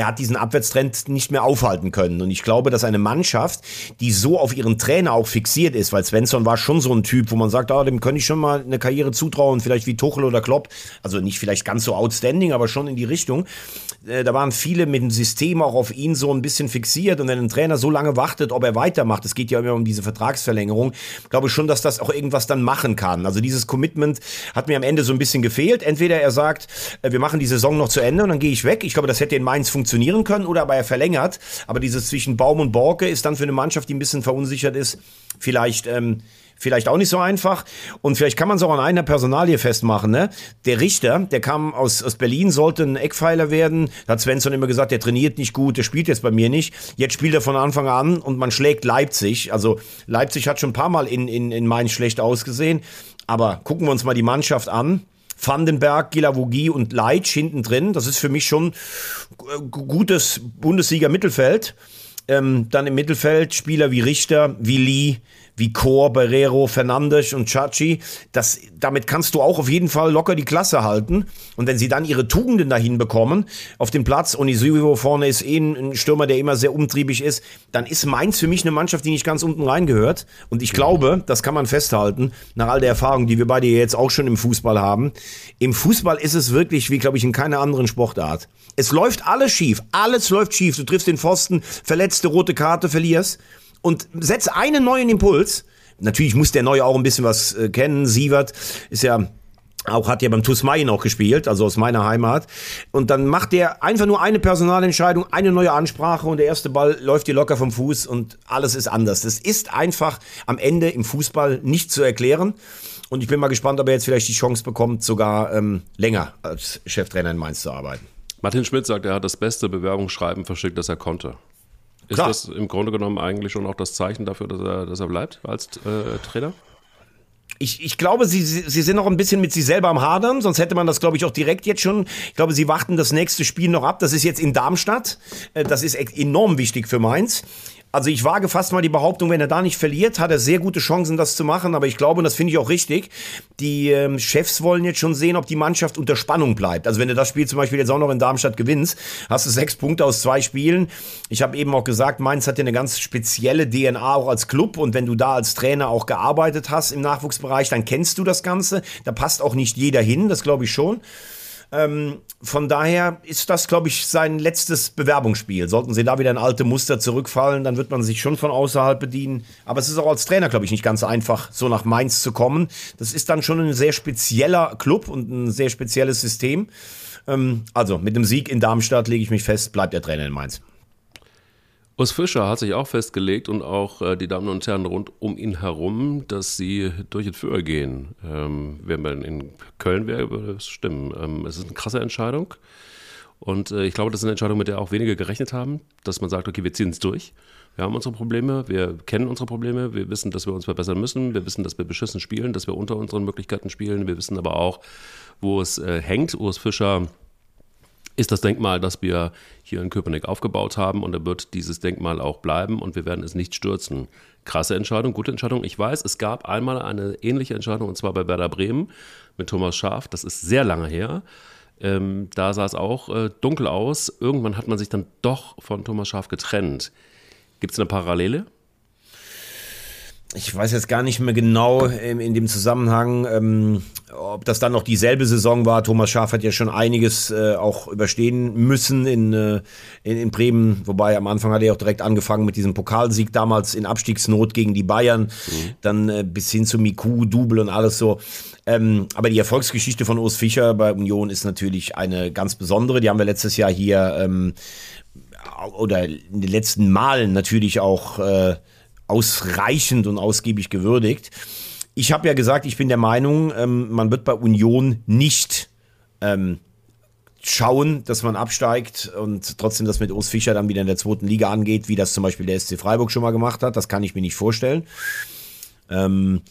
er hat diesen Abwärtstrend nicht mehr aufhalten können. Und ich glaube, dass eine Mannschaft, die so auf ihren Trainer auch fixiert ist, weil Svensson war schon so ein Typ, wo man sagt, ah, dem könnte ich schon mal eine Karriere zutrauen, vielleicht wie Tuchel oder Klopp. Also nicht vielleicht ganz so outstanding, aber schon in die Richtung. Äh, da waren viele mit dem System auch auf ihn so ein bisschen fixiert. Und wenn ein Trainer so lange wartet, ob er weitermacht, es geht ja immer um diese Vertragsverlängerung, glaube ich schon, dass das auch irgendwas dann machen kann. Also dieses Commitment hat mir am Ende so ein bisschen gefehlt. Entweder er sagt, äh, wir machen die Saison noch zu Ende und dann gehe ich weg. Ich glaube, das hätte in Mainz funktionieren können oder aber er verlängert. Aber dieses zwischen Baum und Borke ist dann für eine Mannschaft, die ein bisschen verunsichert ist, vielleicht ähm, vielleicht auch nicht so einfach. Und vielleicht kann man es auch an einer Personalie festmachen. Ne? Der Richter, der kam aus, aus Berlin, sollte ein Eckpfeiler werden. Da hat Svensson immer gesagt, der trainiert nicht gut, der spielt jetzt bei mir nicht. Jetzt spielt er von Anfang an und man schlägt Leipzig. Also Leipzig hat schon ein paar Mal in, in, in Mainz schlecht ausgesehen. Aber gucken wir uns mal die Mannschaft an. Vandenberg, Gilavogi und Leitsch hinten drin. Das ist für mich schon äh, gutes Bundesliga-Mittelfeld. Ähm, dann im Mittelfeld Spieler wie Richter, wie Lee, wie Chor, Barrero, Fernandes und Chachi. Das, damit kannst du auch auf jeden Fall locker die Klasse halten. Und wenn sie dann ihre Tugenden dahin bekommen, auf dem Platz, Onisivo vorne ist eh ein Stürmer, der immer sehr umtriebig ist, dann ist Mainz für mich eine Mannschaft, die nicht ganz unten reingehört. Und ich glaube, das kann man festhalten, nach all der Erfahrung, die wir beide jetzt auch schon im Fußball haben. Im Fußball ist es wirklich, wie glaube ich, in keiner anderen Sportart. Es läuft alles schief. Alles läuft schief. Du triffst den Pfosten, verletzte rote Karte, verlierst und setz einen neuen Impuls. Natürlich muss der Neue auch ein bisschen was äh, kennen. Sievert ist ja auch hat ja beim TuS Mayen auch gespielt, also aus meiner Heimat. Und dann macht der einfach nur eine Personalentscheidung, eine neue Ansprache und der erste Ball läuft dir locker vom Fuß und alles ist anders. Das ist einfach am Ende im Fußball nicht zu erklären. Und ich bin mal gespannt, ob er jetzt vielleicht die Chance bekommt, sogar ähm, länger als Cheftrainer in Mainz zu arbeiten. Martin Schmidt sagt, er hat das beste Bewerbungsschreiben verschickt, das er konnte. Ist Klar. das im Grunde genommen eigentlich schon auch das Zeichen dafür, dass er, dass er bleibt als äh, Trainer? Ich, ich glaube, sie, sie sind noch ein bisschen mit sich selber am Hadern, sonst hätte man das, glaube ich, auch direkt jetzt schon. Ich glaube, sie warten das nächste Spiel noch ab. Das ist jetzt in Darmstadt. Äh, das ist enorm wichtig für Mainz. Also ich wage fast mal die Behauptung, wenn er da nicht verliert, hat er sehr gute Chancen, das zu machen. Aber ich glaube, und das finde ich auch richtig, die ähm, Chefs wollen jetzt schon sehen, ob die Mannschaft unter Spannung bleibt. Also wenn du das Spiel zum Beispiel jetzt auch noch in Darmstadt gewinnst, hast du sechs Punkte aus zwei Spielen. Ich habe eben auch gesagt, Mainz hat ja eine ganz spezielle DNA auch als Club. Und wenn du da als Trainer auch gearbeitet hast im Nachwuchsbereich, dann kennst du das Ganze. Da passt auch nicht jeder hin, das glaube ich schon. Ähm, von daher ist das, glaube ich, sein letztes Bewerbungsspiel. Sollten sie da wieder in alte Muster zurückfallen, dann wird man sich schon von außerhalb bedienen. Aber es ist auch als Trainer, glaube ich, nicht ganz einfach, so nach Mainz zu kommen. Das ist dann schon ein sehr spezieller Club und ein sehr spezielles System. Ähm, also mit dem Sieg in Darmstadt lege ich mich fest, bleibt der Trainer in Mainz. Urs Fischer hat sich auch festgelegt und auch äh, die Damen und Herren rund um ihn herum, dass sie durch den Führer gehen. Ähm, wenn man in Köln wäre, würde es stimmen. Ähm, es ist eine krasse Entscheidung. Und äh, ich glaube, das ist eine Entscheidung, mit der auch wenige gerechnet haben, dass man sagt, okay, wir ziehen es durch. Wir haben unsere Probleme, wir kennen unsere Probleme, wir wissen, dass wir uns verbessern müssen, wir wissen, dass wir beschissen spielen, dass wir unter unseren Möglichkeiten spielen, wir wissen aber auch, wo es äh, hängt. Urs Fischer ist das Denkmal, das wir hier in Köpenick aufgebaut haben und da wird dieses Denkmal auch bleiben und wir werden es nicht stürzen. Krasse Entscheidung, gute Entscheidung. Ich weiß, es gab einmal eine ähnliche Entscheidung und zwar bei Werder Bremen mit Thomas Schaaf. Das ist sehr lange her. Ähm, da sah es auch äh, dunkel aus. Irgendwann hat man sich dann doch von Thomas Schaaf getrennt. Gibt es eine Parallele? Ich weiß jetzt gar nicht mehr genau in, in dem Zusammenhang, ähm, ob das dann noch dieselbe Saison war. Thomas Schaaf hat ja schon einiges äh, auch überstehen müssen in, äh, in, in Bremen, wobei am Anfang hat er auch direkt angefangen mit diesem Pokalsieg damals in Abstiegsnot gegen die Bayern, mhm. dann äh, bis hin zu Miku, Double und alles so. Ähm, aber die Erfolgsgeschichte von Urs Fischer bei Union ist natürlich eine ganz besondere. Die haben wir letztes Jahr hier ähm, oder in den letzten Malen natürlich auch äh, ausreichend und ausgiebig gewürdigt. Ich habe ja gesagt, ich bin der Meinung, ähm, man wird bei Union nicht ähm, schauen, dass man absteigt und trotzdem das mit Urs Fischer dann wieder in der zweiten Liga angeht, wie das zum Beispiel der SC Freiburg schon mal gemacht hat. Das kann ich mir nicht vorstellen. Ähm,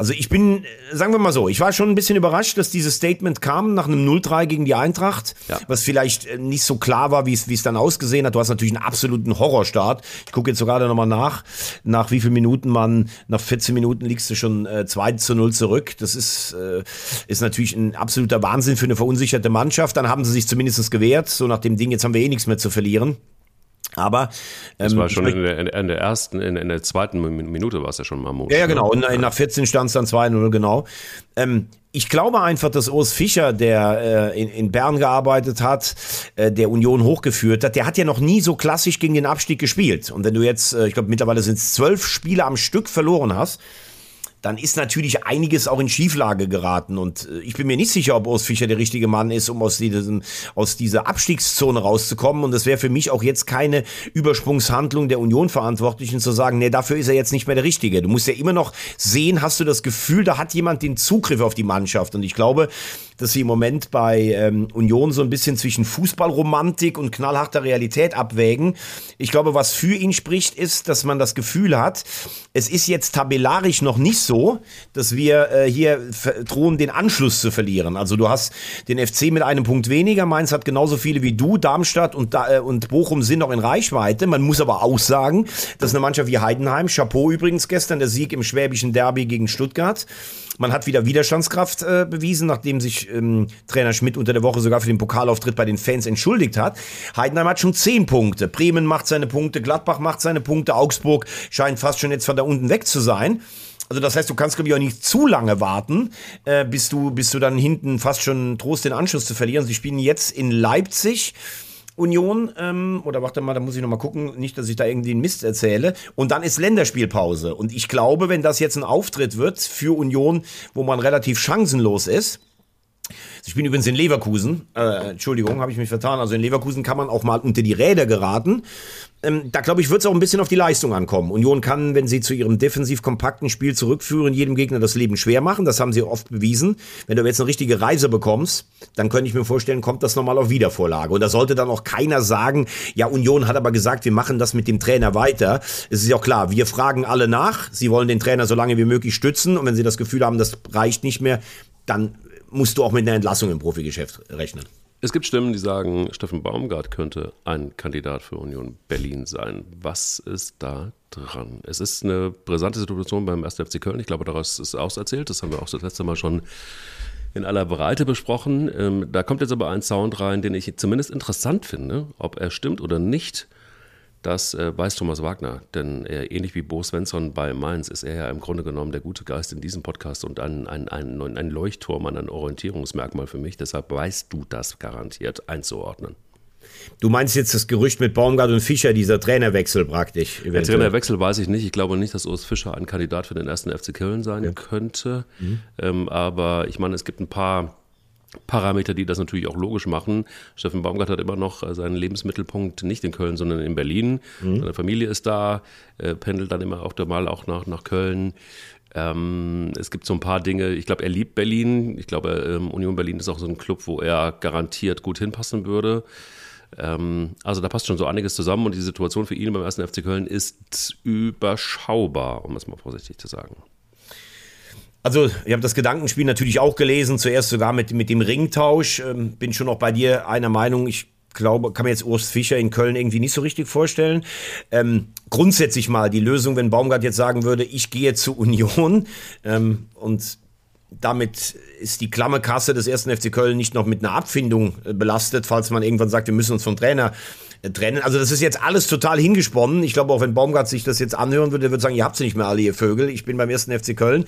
also ich bin, sagen wir mal so, ich war schon ein bisschen überrascht, dass dieses Statement kam nach einem 0-3 gegen die Eintracht, ja. was vielleicht äh, nicht so klar war, wie es wie es dann ausgesehen hat. Du hast natürlich einen absoluten Horrorstart. Ich gucke jetzt sogar nochmal nach, nach wie viel Minuten man, nach 14 Minuten liegst du schon äh, 2 zu 0 zurück. Das ist, äh, ist natürlich ein absoluter Wahnsinn für eine verunsicherte Mannschaft. Dann haben sie sich zumindest gewehrt, so nach dem Ding, jetzt haben wir eh nichts mehr zu verlieren. Aber ähm, das war schon in der, in der, ersten, in, in, der zweiten Minute war es ja schon mal Ja, ja, genau. Und nach 14 stand es dann 2-0, genau. Ähm, ich glaube einfach, dass Urs Fischer, der äh, in, in Bern gearbeitet hat, äh, der Union hochgeführt hat, der hat ja noch nie so klassisch gegen den Abstieg gespielt. Und wenn du jetzt, äh, ich glaube, mittlerweile sind es zwölf Spiele am Stück verloren hast, dann ist natürlich einiges auch in Schieflage geraten. Und äh, ich bin mir nicht sicher, ob Urs Fischer der richtige Mann ist, um aus, diesem, aus dieser Abstiegszone rauszukommen. Und das wäre für mich auch jetzt keine Übersprungshandlung der Union-Verantwortlichen zu sagen, nee, dafür ist er jetzt nicht mehr der Richtige. Du musst ja immer noch sehen, hast du das Gefühl, da hat jemand den Zugriff auf die Mannschaft. Und ich glaube, dass sie im Moment bei ähm, Union so ein bisschen zwischen Fußballromantik und knallharter Realität abwägen. Ich glaube, was für ihn spricht, ist, dass man das Gefühl hat, es ist jetzt tabellarisch noch nicht so so, dass wir äh, hier drohen, den Anschluss zu verlieren. Also du hast den FC mit einem Punkt weniger, Mainz hat genauso viele wie du, Darmstadt und, äh, und Bochum sind noch in Reichweite. Man muss aber auch sagen, dass eine Mannschaft wie Heidenheim, Chapeau übrigens gestern, der Sieg im schwäbischen Derby gegen Stuttgart, man hat wieder Widerstandskraft äh, bewiesen, nachdem sich ähm, Trainer Schmidt unter der Woche sogar für den Pokalauftritt bei den Fans entschuldigt hat. Heidenheim hat schon zehn Punkte. Bremen macht seine Punkte, Gladbach macht seine Punkte, Augsburg scheint fast schon jetzt von da unten weg zu sein. Also das heißt, du kannst glaube ich auch nicht zu lange warten, äh, bis du bis du dann hinten fast schon Trost den Anschluss zu verlieren. Sie spielen jetzt in Leipzig. Union, ähm, oder warte mal, da muss ich nochmal gucken, nicht, dass ich da irgendwie einen Mist erzähle. Und dann ist Länderspielpause. Und ich glaube, wenn das jetzt ein Auftritt wird für Union, wo man relativ chancenlos ist, ich bin übrigens in Leverkusen. Äh, Entschuldigung, habe ich mich vertan. Also in Leverkusen kann man auch mal unter die Räder geraten. Ähm, da glaube ich, wird es auch ein bisschen auf die Leistung ankommen. Union kann, wenn sie zu ihrem defensiv kompakten Spiel zurückführen, jedem Gegner das Leben schwer machen. Das haben sie oft bewiesen. Wenn du jetzt eine richtige Reise bekommst, dann könnte ich mir vorstellen, kommt das nochmal auf Wiedervorlage. Und da sollte dann auch keiner sagen, ja, Union hat aber gesagt, wir machen das mit dem Trainer weiter. Es ist ja auch klar, wir fragen alle nach. Sie wollen den Trainer so lange wie möglich stützen. Und wenn sie das Gefühl haben, das reicht nicht mehr, dann musst du auch mit einer Entlassung im Profigeschäft rechnen. Es gibt Stimmen, die sagen, Steffen Baumgart könnte ein Kandidat für Union Berlin sein. Was ist da dran? Es ist eine brisante Situation beim 1. FC Köln. Ich glaube, daraus ist auserzählt. Das haben wir auch das letzte Mal schon in aller Breite besprochen. Ähm, da kommt jetzt aber ein Sound rein, den ich zumindest interessant finde, ob er stimmt oder nicht. Das äh, weiß Thomas Wagner, denn äh, ähnlich wie Bo Svensson bei Mainz ist er ja im Grunde genommen der gute Geist in diesem Podcast und ein, ein, ein, ein Leuchtturm, ein Orientierungsmerkmal für mich. Deshalb weißt du das garantiert einzuordnen. Du meinst jetzt das Gerücht mit Baumgart und Fischer, dieser Trainerwechsel praktisch? Eventuell. Der Trainerwechsel weiß ich nicht. Ich glaube nicht, dass Urs Fischer ein Kandidat für den ersten FC Köln sein ja. könnte. Mhm. Ähm, aber ich meine, es gibt ein paar Parameter, die das natürlich auch logisch machen. Steffen Baumgart hat immer noch äh, seinen Lebensmittelpunkt nicht in Köln, sondern in Berlin. Mhm. Seine Familie ist da, äh, pendelt dann immer auf der Mal auch nach, nach Köln. Ähm, es gibt so ein paar Dinge, ich glaube, er liebt Berlin. Ich glaube, ähm, Union Berlin ist auch so ein Club, wo er garantiert gut hinpassen würde. Ähm, also da passt schon so einiges zusammen und die Situation für ihn beim ersten FC Köln ist überschaubar, um es mal vorsichtig zu sagen. Also, ich habe das Gedankenspiel natürlich auch gelesen, zuerst sogar mit, mit dem Ringtausch. Ähm, bin schon noch bei dir einer Meinung. Ich glaube, kann mir jetzt Urs Fischer in Köln irgendwie nicht so richtig vorstellen. Ähm, grundsätzlich mal die Lösung, wenn Baumgart jetzt sagen würde, ich gehe zu Union ähm, und damit ist die klamme Kasse des ersten FC Köln nicht noch mit einer Abfindung äh, belastet, falls man irgendwann sagt, wir müssen uns vom Trainer äh, trennen. Also das ist jetzt alles total hingesponnen. Ich glaube, auch wenn Baumgart sich das jetzt anhören würde, der würde sagen, ihr habt sie nicht mehr alle, ihr Vögel. Ich bin beim ersten FC Köln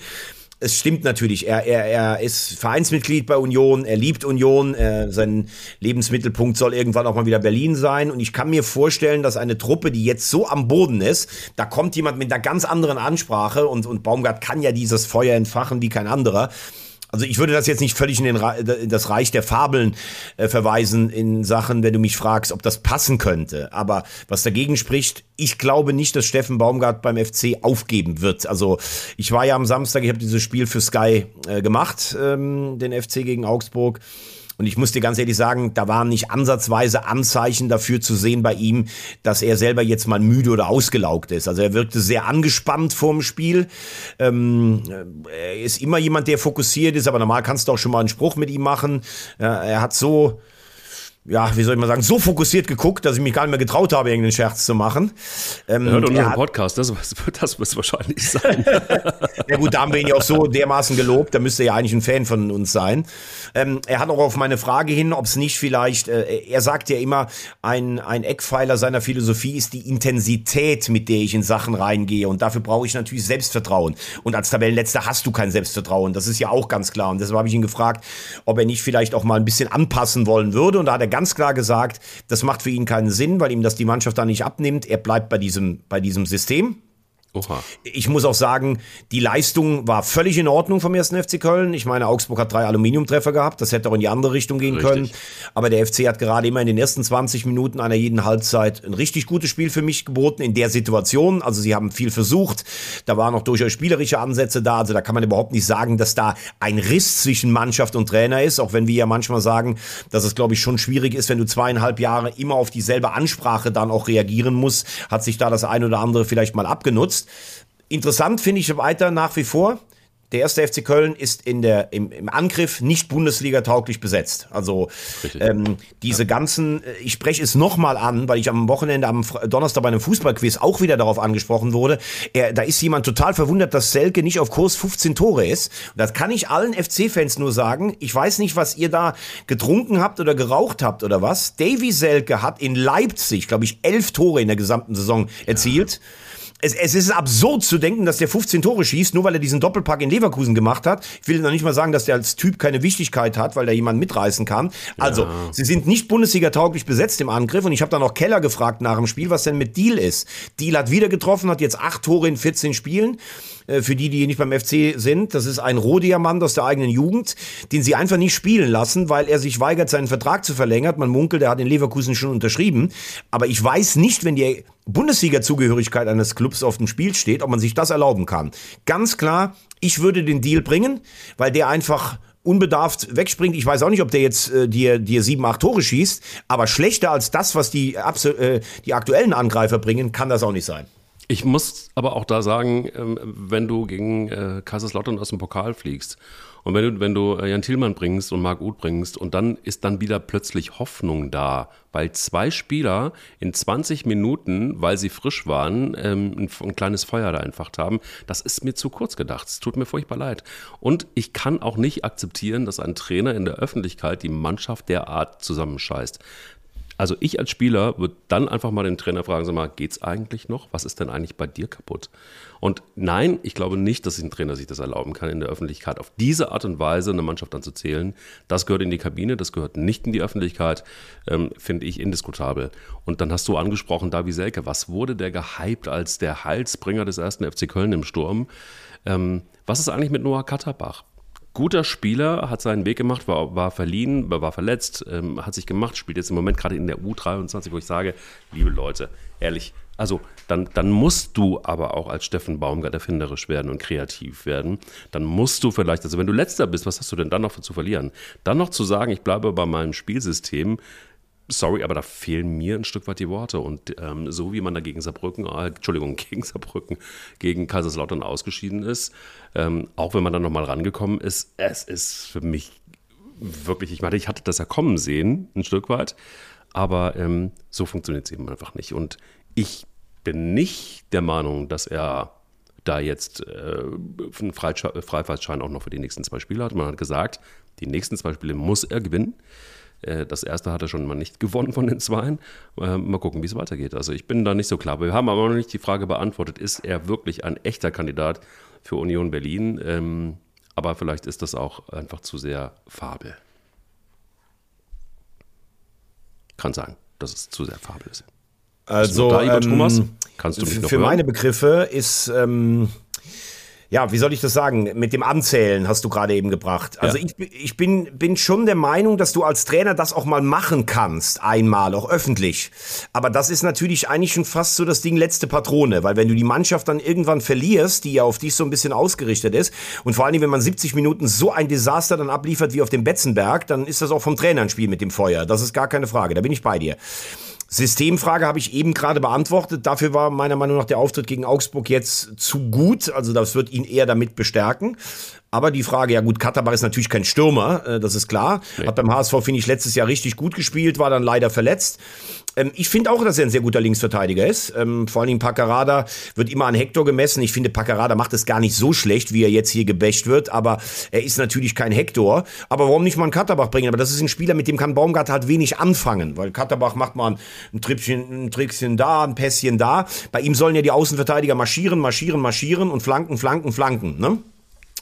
es stimmt natürlich. Er, er, er ist Vereinsmitglied bei Union, er liebt Union, er, sein Lebensmittelpunkt soll irgendwann auch mal wieder Berlin sein. Und ich kann mir vorstellen, dass eine Truppe, die jetzt so am Boden ist, da kommt jemand mit einer ganz anderen Ansprache und, und Baumgart kann ja dieses Feuer entfachen wie kein anderer. Also ich würde das jetzt nicht völlig in, den, in das Reich der Fabeln äh, verweisen in Sachen, wenn du mich fragst, ob das passen könnte. Aber was dagegen spricht, ich glaube nicht, dass Steffen Baumgart beim FC aufgeben wird. Also ich war ja am Samstag, ich habe dieses Spiel für Sky äh, gemacht, ähm, den FC gegen Augsburg. Und ich muss dir ganz ehrlich sagen, da waren nicht ansatzweise Anzeichen dafür zu sehen bei ihm, dass er selber jetzt mal müde oder ausgelaugt ist. Also er wirkte sehr angespannt vorm Spiel. Ähm, er ist immer jemand, der fokussiert ist, aber normal kannst du auch schon mal einen Spruch mit ihm machen. er hat so ja, wie soll ich mal sagen, so fokussiert geguckt, dass ich mich gar nicht mehr getraut habe, irgendeinen Scherz zu machen. Ähm, hört unseren Podcast, das, <laughs> das muss wahrscheinlich sein. <laughs> ja gut, da haben wir ihn ja auch so dermaßen gelobt, da müsste er ja eigentlich ein Fan von uns sein. Ähm, er hat auch auf meine Frage hin, ob es nicht vielleicht, äh, er sagt ja immer, ein, ein Eckpfeiler seiner Philosophie ist die Intensität, mit der ich in Sachen reingehe und dafür brauche ich natürlich Selbstvertrauen. Und als Tabellenletzter hast du kein Selbstvertrauen, das ist ja auch ganz klar. Und deshalb habe ich ihn gefragt, ob er nicht vielleicht auch mal ein bisschen anpassen wollen würde und da hat er ganz klar gesagt, das macht für ihn keinen Sinn, weil ihm das die Mannschaft da nicht abnimmt. Er bleibt bei diesem, bei diesem System. Oha. Ich muss auch sagen, die Leistung war völlig in Ordnung vom ersten FC Köln. Ich meine, Augsburg hat drei Aluminiumtreffer gehabt. Das hätte auch in die andere Richtung gehen richtig. können. Aber der FC hat gerade immer in den ersten 20 Minuten einer jeden Halbzeit ein richtig gutes Spiel für mich geboten in der Situation. Also sie haben viel versucht. Da waren auch durchaus spielerische Ansätze da. Also da kann man überhaupt nicht sagen, dass da ein Riss zwischen Mannschaft und Trainer ist. Auch wenn wir ja manchmal sagen, dass es, glaube ich, schon schwierig ist, wenn du zweieinhalb Jahre immer auf dieselbe Ansprache dann auch reagieren musst, hat sich da das ein oder andere vielleicht mal abgenutzt. Interessant finde ich weiter nach wie vor, der erste FC Köln ist in der, im, im Angriff nicht Bundesliga-tauglich besetzt. Also ähm, diese ja. ganzen, äh, ich spreche es nochmal an, weil ich am Wochenende, am Donnerstag bei einem Fußballquiz auch wieder darauf angesprochen wurde. Er, da ist jemand total verwundert, dass Selke nicht auf Kurs 15 Tore ist. Und das kann ich allen FC-Fans nur sagen. Ich weiß nicht, was ihr da getrunken habt oder geraucht habt oder was. Davy Selke hat in Leipzig, glaube ich, elf Tore in der gesamten Saison erzielt. Ja es, es ist absurd zu denken, dass der 15 Tore schießt, nur weil er diesen Doppelpack in Leverkusen gemacht hat. Ich will noch nicht mal sagen, dass der als Typ keine Wichtigkeit hat, weil er jemanden mitreißen kann. Also, ja. sie sind nicht Bundesliga-tauglich besetzt im Angriff. Und ich habe dann auch Keller gefragt nach dem Spiel, was denn mit Deal ist. Deal hat wieder getroffen, hat jetzt acht Tore in 14 Spielen. Äh, für die, die nicht beim FC sind. Das ist ein Rohdiamant aus der eigenen Jugend, den sie einfach nicht spielen lassen, weil er sich weigert, seinen Vertrag zu verlängern. Man munkelt, er hat in Leverkusen schon unterschrieben. Aber ich weiß nicht, wenn die Bundesliga-Zugehörigkeit eines Clubs auf dem Spiel steht, ob man sich das erlauben kann. Ganz klar, ich würde den Deal bringen, weil der einfach unbedarft wegspringt. Ich weiß auch nicht, ob der jetzt äh, dir, dir sieben, acht Tore schießt, aber schlechter als das, was die, äh, die aktuellen Angreifer bringen, kann das auch nicht sein. Ich muss aber auch da sagen, ähm, wenn du gegen äh, Kaiserslautern aus dem Pokal fliegst und wenn du, wenn du äh, Jan Thielmann bringst und Marc Uth bringst und dann ist dann wieder plötzlich Hoffnung da, weil zwei Spieler in 20 Minuten, weil sie frisch waren, ähm, ein, ein kleines Feuer da entfacht haben, das ist mir zu kurz gedacht. Es tut mir furchtbar leid. Und ich kann auch nicht akzeptieren, dass ein Trainer in der Öffentlichkeit die Mannschaft derart zusammenscheißt. Also ich als Spieler würde dann einfach mal den Trainer fragen, sag mal, geht's eigentlich noch? Was ist denn eigentlich bei dir kaputt? Und nein, ich glaube nicht, dass ein Trainer sich das erlauben kann, in der Öffentlichkeit auf diese Art und Weise eine Mannschaft anzuzählen. Das gehört in die Kabine, das gehört nicht in die Öffentlichkeit, ähm, finde ich indiskutabel. Und dann hast du angesprochen, Davi Selke, was wurde der gehypt als der Heilsbringer des ersten FC Köln im Sturm? Ähm, was ist eigentlich mit Noah Katterbach? Guter Spieler, hat seinen Weg gemacht, war, war verliehen, war verletzt, ähm, hat sich gemacht, spielt jetzt im Moment gerade in der U23, wo ich sage, liebe Leute, ehrlich, also dann, dann musst du aber auch als Steffen Baumgart erfinderisch werden und kreativ werden. Dann musst du vielleicht, also wenn du letzter bist, was hast du denn dann noch zu verlieren? Dann noch zu sagen, ich bleibe bei meinem Spielsystem, sorry, aber da fehlen mir ein Stück weit die Worte. Und ähm, so wie man da gegen Saarbrücken, äh, Entschuldigung, <laughs> gegen Saarbrücken, gegen Kaiserslautern ausgeschieden ist, ähm, auch wenn man dann nochmal rangekommen ist, es ist für mich wirklich, ich meine, ich hatte das ja kommen sehen, ein Stück weit, aber ähm, so funktioniert es eben einfach nicht. Und ich bin nicht der Meinung, dass er da jetzt äh, einen Freifahrtschein auch noch für die nächsten zwei Spiele hat. Man hat gesagt, die nächsten zwei Spiele muss er gewinnen. Äh, das erste hat er schon mal nicht <laughs> gewonnen von den Zweien. Äh, mal gucken, wie es weitergeht. Also ich bin da nicht so klar. Wir haben aber noch nicht die Frage beantwortet, ist er wirklich ein echter Kandidat für Union Berlin? Ähm, aber vielleicht ist das auch einfach zu sehr Fabel. Kann sagen, dass es zu sehr Fabel ist. Also, da, ähm, Thomas? Kannst du mich noch Für hören? meine Begriffe ist ähm, ja, wie soll ich das sagen? Mit dem Anzählen hast du gerade eben gebracht. Also ja. ich, ich bin, bin schon der Meinung, dass du als Trainer das auch mal machen kannst, einmal, auch öffentlich. Aber das ist natürlich eigentlich schon fast so das Ding letzte Patrone, weil wenn du die Mannschaft dann irgendwann verlierst, die ja auf dich so ein bisschen ausgerichtet ist, und vor allen Dingen, wenn man 70 Minuten so ein Desaster dann abliefert wie auf dem Betzenberg, dann ist das auch vom Trainer ein Spiel mit dem Feuer. Das ist gar keine Frage, da bin ich bei dir. Systemfrage habe ich eben gerade beantwortet. Dafür war meiner Meinung nach der Auftritt gegen Augsburg jetzt zu gut. Also das wird ihn eher damit bestärken. Aber die Frage, ja gut, Katterbach ist natürlich kein Stürmer, äh, das ist klar. Nee. Hat beim HSV, finde ich, letztes Jahr richtig gut gespielt, war dann leider verletzt. Ähm, ich finde auch, dass er ein sehr guter Linksverteidiger ist. Ähm, vor allen Dingen Paccarada wird immer an Hector gemessen. Ich finde, Paccarada macht es gar nicht so schlecht, wie er jetzt hier gebächt wird. Aber er ist natürlich kein Hector. Aber warum nicht mal einen Katterbach bringen? Aber das ist ein Spieler, mit dem kann Baumgart halt wenig anfangen. Weil Katterbach macht mal ein Trippchen, ein Trickchen da, ein Pässchen da. Bei ihm sollen ja die Außenverteidiger marschieren, marschieren, marschieren und flanken, flanken, flanken. Ne?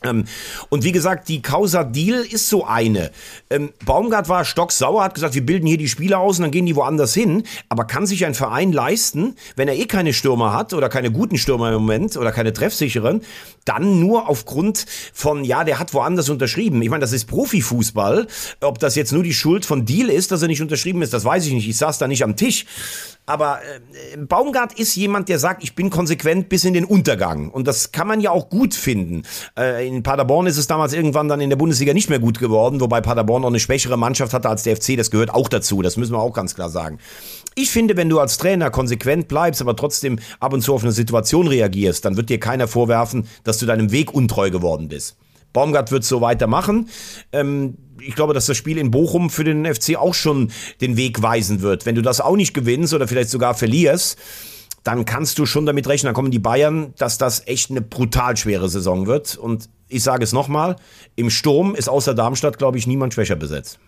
Ähm, und wie gesagt, die Causa Deal ist so eine. Ähm, Baumgart war stocksauer, hat gesagt, wir bilden hier die Spieler aus und dann gehen die woanders hin. Aber kann sich ein Verein leisten, wenn er eh keine Stürmer hat oder keine guten Stürmer im Moment oder keine treffsicheren, dann nur aufgrund von, ja, der hat woanders unterschrieben. Ich meine, das ist Profifußball. Ob das jetzt nur die Schuld von Deal ist, dass er nicht unterschrieben ist, das weiß ich nicht. Ich saß da nicht am Tisch. Aber äh, Baumgart ist jemand, der sagt, ich bin konsequent bis in den Untergang. Und das kann man ja auch gut finden. In Paderborn ist es damals irgendwann dann in der Bundesliga nicht mehr gut geworden, wobei Paderborn noch eine schwächere Mannschaft hatte als der FC. Das gehört auch dazu. Das müssen wir auch ganz klar sagen. Ich finde, wenn du als Trainer konsequent bleibst, aber trotzdem ab und zu auf eine Situation reagierst, dann wird dir keiner vorwerfen, dass du deinem Weg untreu geworden bist. Baumgart wird so weitermachen. Ähm, ich glaube, dass das Spiel in Bochum für den FC auch schon den Weg weisen wird. Wenn du das auch nicht gewinnst oder vielleicht sogar verlierst, dann kannst du schon damit rechnen, dann kommen die Bayern, dass das echt eine brutal schwere Saison wird. Und ich sage es nochmal, im Sturm ist außer Darmstadt, glaube ich, niemand schwächer besetzt.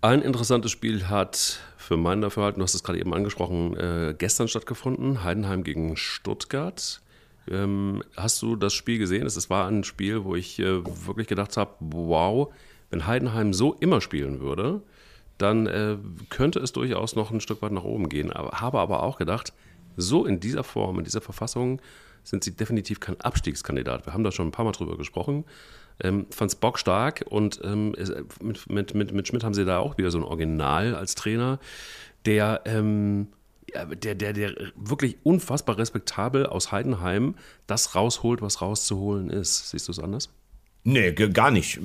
Ein interessantes Spiel hat für mein Dafürhalten, du hast es gerade eben angesprochen, äh, gestern stattgefunden, Heidenheim gegen Stuttgart. Ähm, hast du das Spiel gesehen? Es war ein Spiel, wo ich äh, wirklich gedacht habe, wow, wenn Heidenheim so immer spielen würde, dann äh, könnte es durchaus noch ein Stück weit nach oben gehen. Aber, habe aber auch gedacht, so in dieser Form, in dieser Verfassung sind sie definitiv kein Abstiegskandidat. Wir haben da schon ein paar Mal drüber gesprochen. Ähm, Fand es bockstark und ähm, mit, mit, mit, mit Schmidt haben sie da auch wieder so ein Original als Trainer, der, ähm, der, der, der wirklich unfassbar respektabel aus Heidenheim das rausholt, was rauszuholen ist. Siehst du es anders? Nee, gar nicht.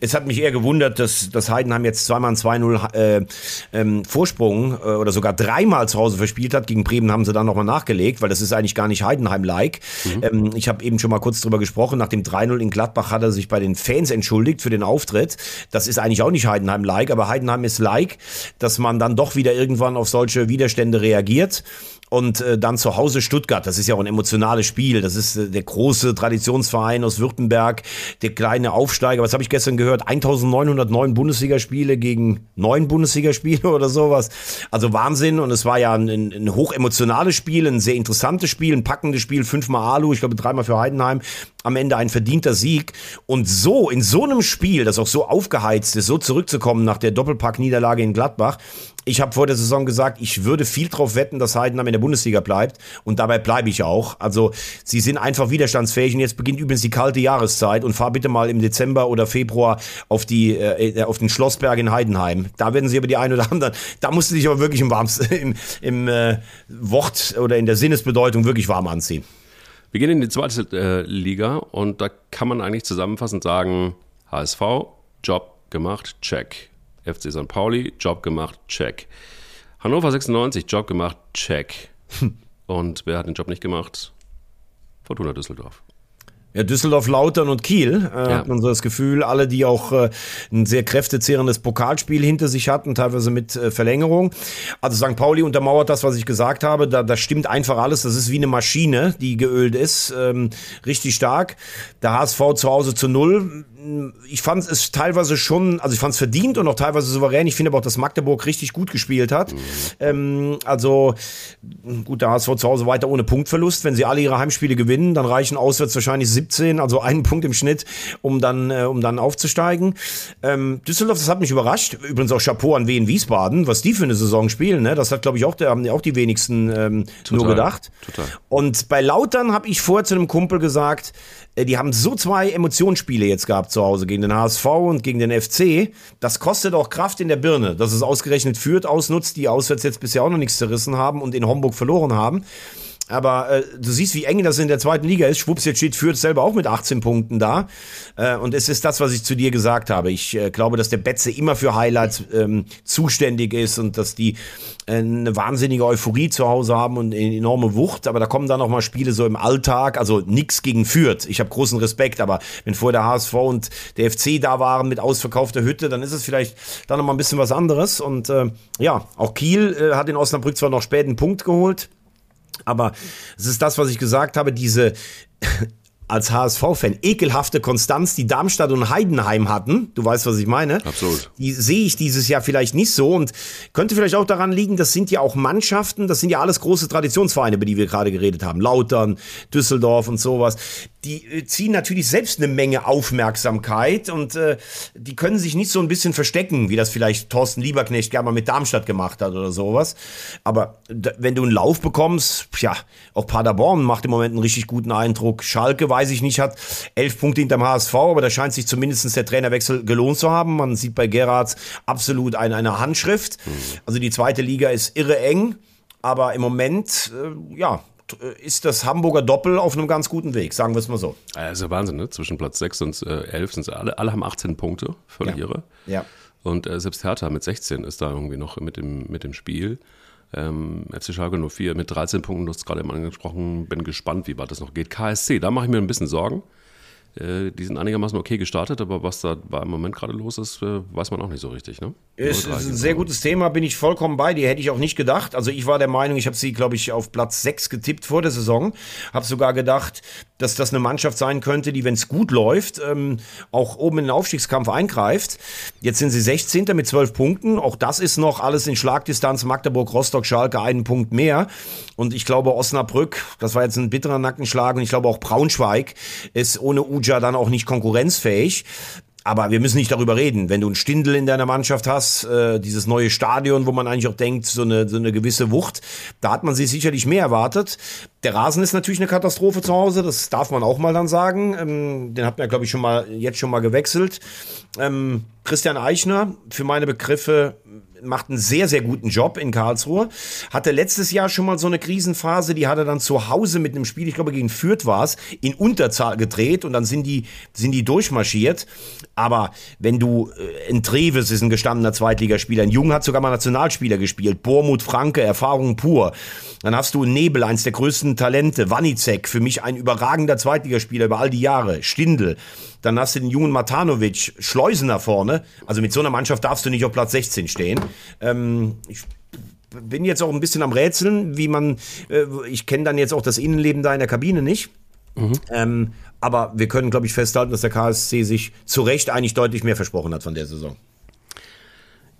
Es hat mich eher gewundert, dass, dass Heidenheim jetzt zweimal ein 2-0 äh, ähm, Vorsprung äh, oder sogar dreimal zu Hause verspielt hat. Gegen Bremen haben sie dann nochmal nachgelegt, weil das ist eigentlich gar nicht Heidenheim-like. Mhm. Ähm, ich habe eben schon mal kurz drüber gesprochen. Nach dem 3-0 in Gladbach hat er sich bei den Fans entschuldigt für den Auftritt. Das ist eigentlich auch nicht Heidenheim-like, aber Heidenheim ist like, dass man dann doch wieder irgendwann auf solche Widerstände reagiert. Und äh, dann zu Hause Stuttgart, das ist ja auch ein emotionales Spiel. Das ist äh, der große Traditionsverein aus Württemberg, der kleine Aufsteiger. Was habe ich gestern gehört? 1909 Bundesligaspiele gegen neun Bundesligaspiele <laughs> oder sowas. Also Wahnsinn. Und es war ja ein, ein hochemotionales Spiel, ein sehr interessantes Spiel, ein packendes Spiel. Fünfmal Alu, ich glaube dreimal für Heidenheim. Am Ende ein verdienter Sieg. Und so, in so einem Spiel, das auch so aufgeheizt ist, so zurückzukommen nach der Doppelpack-Niederlage in Gladbach, ich habe vor der Saison gesagt, ich würde viel drauf wetten, dass Heidenheim in der Bundesliga bleibt. Und dabei bleibe ich auch. Also sie sind einfach widerstandsfähig. Und jetzt beginnt übrigens die kalte Jahreszeit. Und fahr bitte mal im Dezember oder Februar auf, die, äh, auf den Schlossberg in Heidenheim. Da werden sie aber die ein oder anderen, da musst du dich aber wirklich im, Warms, <laughs> im, im äh, Wort oder in der Sinnesbedeutung wirklich warm anziehen. Wir gehen in die zweite äh, Liga und da kann man eigentlich zusammenfassend sagen, HSV, Job gemacht, check. FC St. Pauli, Job gemacht, check. Hannover 96, Job gemacht, check. Und wer hat den Job nicht gemacht? Fortuna Düsseldorf. Ja, Düsseldorf, Lautern und Kiel äh, ja. hat man so das Gefühl, alle, die auch äh, ein sehr kräftezehrendes Pokalspiel hinter sich hatten, teilweise mit äh, Verlängerung. Also St. Pauli untermauert das, was ich gesagt habe. Da, da stimmt einfach alles. Das ist wie eine Maschine, die geölt ist. Ähm, richtig stark. Der HSV zu Hause zu null ich fand es teilweise schon, also ich fand es verdient und auch teilweise souverän. Ich finde aber auch, dass Magdeburg richtig gut gespielt hat. Mhm. Ähm, also gut, der HSV zu Hause weiter ohne Punktverlust. Wenn sie alle ihre Heimspiele gewinnen, dann reichen auswärts wahrscheinlich 17, also einen Punkt im Schnitt, um dann, äh, um dann aufzusteigen. Ähm, Düsseldorf, das hat mich überrascht. Übrigens auch Chapeau an Wien Wiesbaden, was die für eine Saison spielen. Ne? Das hat, glaube ich, auch, da haben auch die wenigsten ähm, nur gedacht. Total. Und bei Lautern habe ich vorher zu einem Kumpel gesagt, die haben so zwei Emotionsspiele jetzt gehabt zu Hause gegen den HSV und gegen den FC. Das kostet auch Kraft in der Birne, dass es ausgerechnet führt, ausnutzt, die auswärts jetzt bisher auch noch nichts zerrissen haben und in Homburg verloren haben. Aber äh, du siehst, wie eng das in der zweiten Liga ist. Schwupps, jetzt steht Fürth selber auch mit 18 Punkten da. Äh, und es ist das, was ich zu dir gesagt habe. Ich äh, glaube, dass der Betze immer für Highlights ähm, zuständig ist und dass die äh, eine wahnsinnige Euphorie zu Hause haben und eine enorme Wucht. Aber da kommen dann noch mal Spiele so im Alltag. Also nix gegen Fürth. Ich habe großen Respekt. Aber wenn vorher der HSV und der FC da waren mit ausverkaufter Hütte, dann ist es vielleicht dann noch mal ein bisschen was anderes. Und äh, ja, auch Kiel äh, hat in Osnabrück zwar noch spät einen Punkt geholt. Aber es ist das, was ich gesagt habe, diese als HSV-Fan ekelhafte Konstanz, die Darmstadt und Heidenheim hatten. Du weißt, was ich meine. Absolut. Die sehe ich dieses Jahr vielleicht nicht so und könnte vielleicht auch daran liegen, das sind ja auch Mannschaften, das sind ja alles große Traditionsvereine, über die wir gerade geredet haben. Lautern, Düsseldorf und sowas die äh, ziehen natürlich selbst eine Menge Aufmerksamkeit und äh, die können sich nicht so ein bisschen verstecken, wie das vielleicht Thorsten Lieberknecht gerne mal mit Darmstadt gemacht hat oder sowas. Aber wenn du einen Lauf bekommst, ja, auch Paderborn macht im Moment einen richtig guten Eindruck. Schalke, weiß ich nicht, hat elf Punkte hinterm HSV, aber da scheint sich zumindest der Trainerwechsel gelohnt zu haben. Man sieht bei Gerards absolut eine, eine Handschrift. Mhm. Also die zweite Liga ist irre eng. Aber im Moment, äh, ja, ist das Hamburger Doppel auf einem ganz guten Weg, sagen wir es mal so. Ja Wahnsinn, ne? Zwischen Platz 6 und äh, 11 sind sie alle, alle haben 18 Punkte, völlig ja. irre. Ja. Und äh, selbst Hertha mit 16 ist da irgendwie noch mit dem, mit dem Spiel. Ähm, FC Schalke 04 mit 13 Punkten, du hast gerade eben angesprochen, bin gespannt, wie weit das noch geht. KSC, da mache ich mir ein bisschen Sorgen. Äh, die sind einigermaßen okay gestartet, aber was da im Moment gerade los ist, äh, weiß man auch nicht so richtig. Ne? Ist, ist ein sehr gutes Thema, bin ich vollkommen bei dir, hätte ich auch nicht gedacht. Also ich war der Meinung, ich habe sie, glaube ich, auf Platz 6 getippt vor der Saison. Habe sogar gedacht, dass das eine Mannschaft sein könnte, die, wenn es gut läuft, ähm, auch oben in den Aufstiegskampf eingreift. Jetzt sind sie 16. mit 12 Punkten. Auch das ist noch alles in Schlagdistanz. Magdeburg, Rostock, Schalke einen Punkt mehr. Und ich glaube, Osnabrück, das war jetzt ein bitterer Nackenschlag. Und ich glaube auch Braunschweig ist ohne Uja dann auch nicht konkurrenzfähig. Aber wir müssen nicht darüber reden. Wenn du einen Stindel in deiner Mannschaft hast, äh, dieses neue Stadion, wo man eigentlich auch denkt, so eine, so eine gewisse Wucht, da hat man sich sicherlich mehr erwartet. Der Rasen ist natürlich eine Katastrophe zu Hause, das darf man auch mal dann sagen. Ähm, den hat man, glaube ich, schon mal, jetzt schon mal gewechselt. Ähm, Christian Eichner, für meine Begriffe macht einen sehr, sehr guten Job in Karlsruhe. Hatte letztes Jahr schon mal so eine Krisenphase, die hat er dann zu Hause mit einem Spiel, ich glaube gegen Fürth war es, in Unterzahl gedreht und dann sind die, sind die durchmarschiert. Aber wenn du, äh, ein Treves ist ein gestandener Zweitligaspieler, ein Jung hat sogar mal Nationalspieler gespielt, Bormut Franke, Erfahrung pur. Dann hast du Nebel, eins der größten Talente, Wanizek, für mich ein überragender Zweitligaspieler über all die Jahre, Stindel. Dann hast du den jungen Matanovic, Schleusener vorne. Also mit so einer Mannschaft darfst du nicht auf Platz 16 stehen. Ähm, ich bin jetzt auch ein bisschen am Rätseln, wie man, äh, ich kenne dann jetzt auch das Innenleben da in der Kabine nicht. Mhm. Ähm, aber wir können, glaube ich, festhalten, dass der KSC sich zu Recht eigentlich deutlich mehr versprochen hat von der Saison.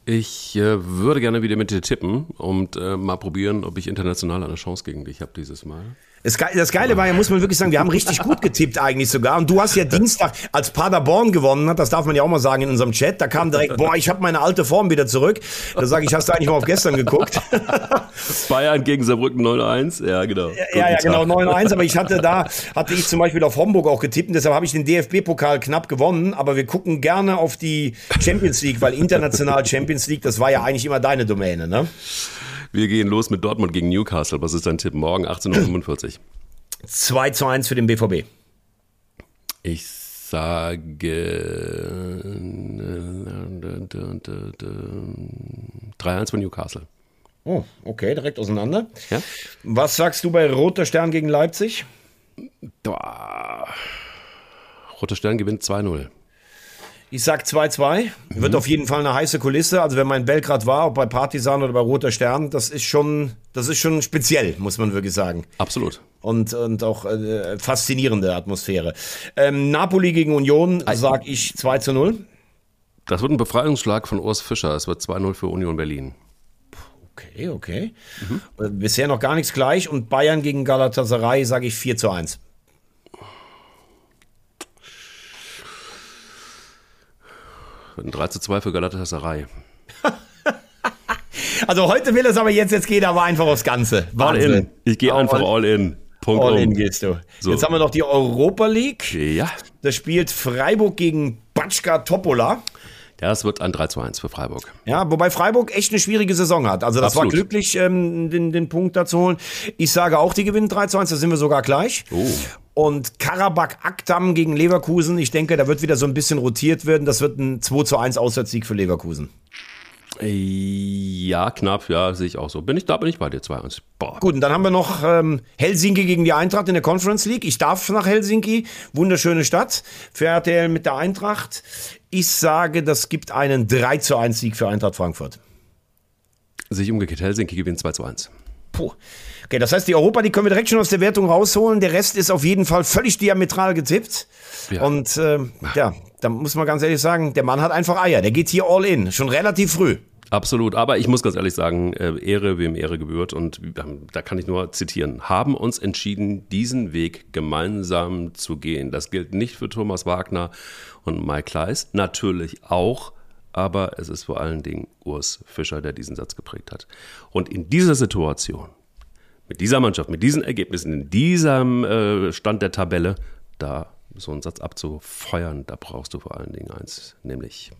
Ich äh, würde gerne wieder mit dir tippen und äh, mal probieren, ob ich international eine Chance gegen dich habe dieses Mal. Das Geile war ja, muss man wirklich sagen, wir haben richtig gut getippt eigentlich sogar. Und du hast ja Dienstag, als Paderborn gewonnen hat, das darf man ja auch mal sagen in unserem Chat, da kam direkt, boah, ich habe meine alte Form wieder zurück. Da sage ich, hast du eigentlich mal auf gestern geguckt? <laughs> Bayern gegen Saarbrücken 9-1, ja genau. Ja, ja, genau, 9-1, aber ich <laughs> hatte da, hatte ich zum Beispiel auf Homburg auch getippt und deshalb habe ich den DFB-Pokal knapp gewonnen, aber wir gucken gerne auf die Champions League, weil international Champions League, das war ja eigentlich immer deine Domäne, ne? Wir gehen los mit Dortmund gegen Newcastle. Was ist dein Tipp? Morgen 18.45 Uhr. 2 zu 1 für den BVB. Ich sage 3-1 für Newcastle. Oh, okay, direkt auseinander. Ja? Was sagst du bei Roter Stern gegen Leipzig? Roter Stern gewinnt 2-0. Ich sag 2-2. Mhm. Wird auf jeden Fall eine heiße Kulisse. Also wenn man in Belgrad war, ob bei Partisan oder bei Roter Stern, das ist schon, das ist schon speziell, muss man wirklich sagen. Absolut. Und, und auch äh, faszinierende Atmosphäre. Ähm, Napoli gegen Union, sag ich 2 zu 0. Das wird ein Befreiungsschlag von Urs Fischer. Es wird 2-0 für Union Berlin. Okay, okay. Mhm. Bisher noch gar nichts gleich. Und Bayern gegen Galatasaray sage ich 4 zu 1. Ein 3 zu 2 für Galatasaray. <laughs> also heute will es aber jetzt, jetzt geht aber einfach aufs Ganze. Wahnsinn. All in. Ich gehe einfach all in. Punkt all um. in gehst du. So. Jetzt haben wir noch die Europa League. Ja. Da spielt Freiburg gegen Batschka Topola. Ja, es wird ein 3 zu 1 für Freiburg. Ja, wobei Freiburg echt eine schwierige Saison hat. Also das Absolut. war glücklich, ähm, den, den Punkt da zu holen. Ich sage auch, die gewinnen 3 zu 1, da sind wir sogar gleich. Oh. Und Karabakh Aktam gegen Leverkusen, ich denke, da wird wieder so ein bisschen rotiert werden. Das wird ein 2 zu 1 Auswärtssieg für Leverkusen. Ja, knapp, ja, sehe ich auch so. Bin ich, da bin ich bei dir 2-1. Gut, und dann haben wir noch ähm, Helsinki gegen die Eintracht in der Conference League. Ich darf nach Helsinki, wunderschöne Stadt für RTL mit der Eintracht. Ich sage, das gibt einen 3 zu 1 Sieg für Eintracht Frankfurt. Sich umgekehrt, Helsinki gewinnt 2 zu 1. Puh. Okay, das heißt, die Europa, die können wir direkt schon aus der Wertung rausholen. Der Rest ist auf jeden Fall völlig diametral getippt. Ja. Und äh, ja, da muss man ganz ehrlich sagen, der Mann hat einfach Eier. Der geht hier all in, schon relativ früh. Absolut, aber ich muss ganz ehrlich sagen, äh, Ehre wem Ehre gebührt und ähm, da kann ich nur zitieren, haben uns entschieden, diesen Weg gemeinsam zu gehen. Das gilt nicht für Thomas Wagner und Mike Kleiss, natürlich auch, aber es ist vor allen Dingen Urs Fischer, der diesen Satz geprägt hat. Und in dieser Situation mit dieser Mannschaft, mit diesen Ergebnissen, in diesem äh, Stand der Tabelle, da so einen Satz abzufeuern, da brauchst du vor allen Dingen eins, nämlich.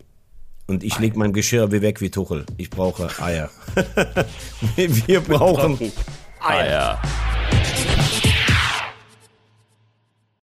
Und ich leg mein Geschirr wie weg wie Tuchel. Ich brauche Eier. <laughs> Wir brauchen Eier. Eier.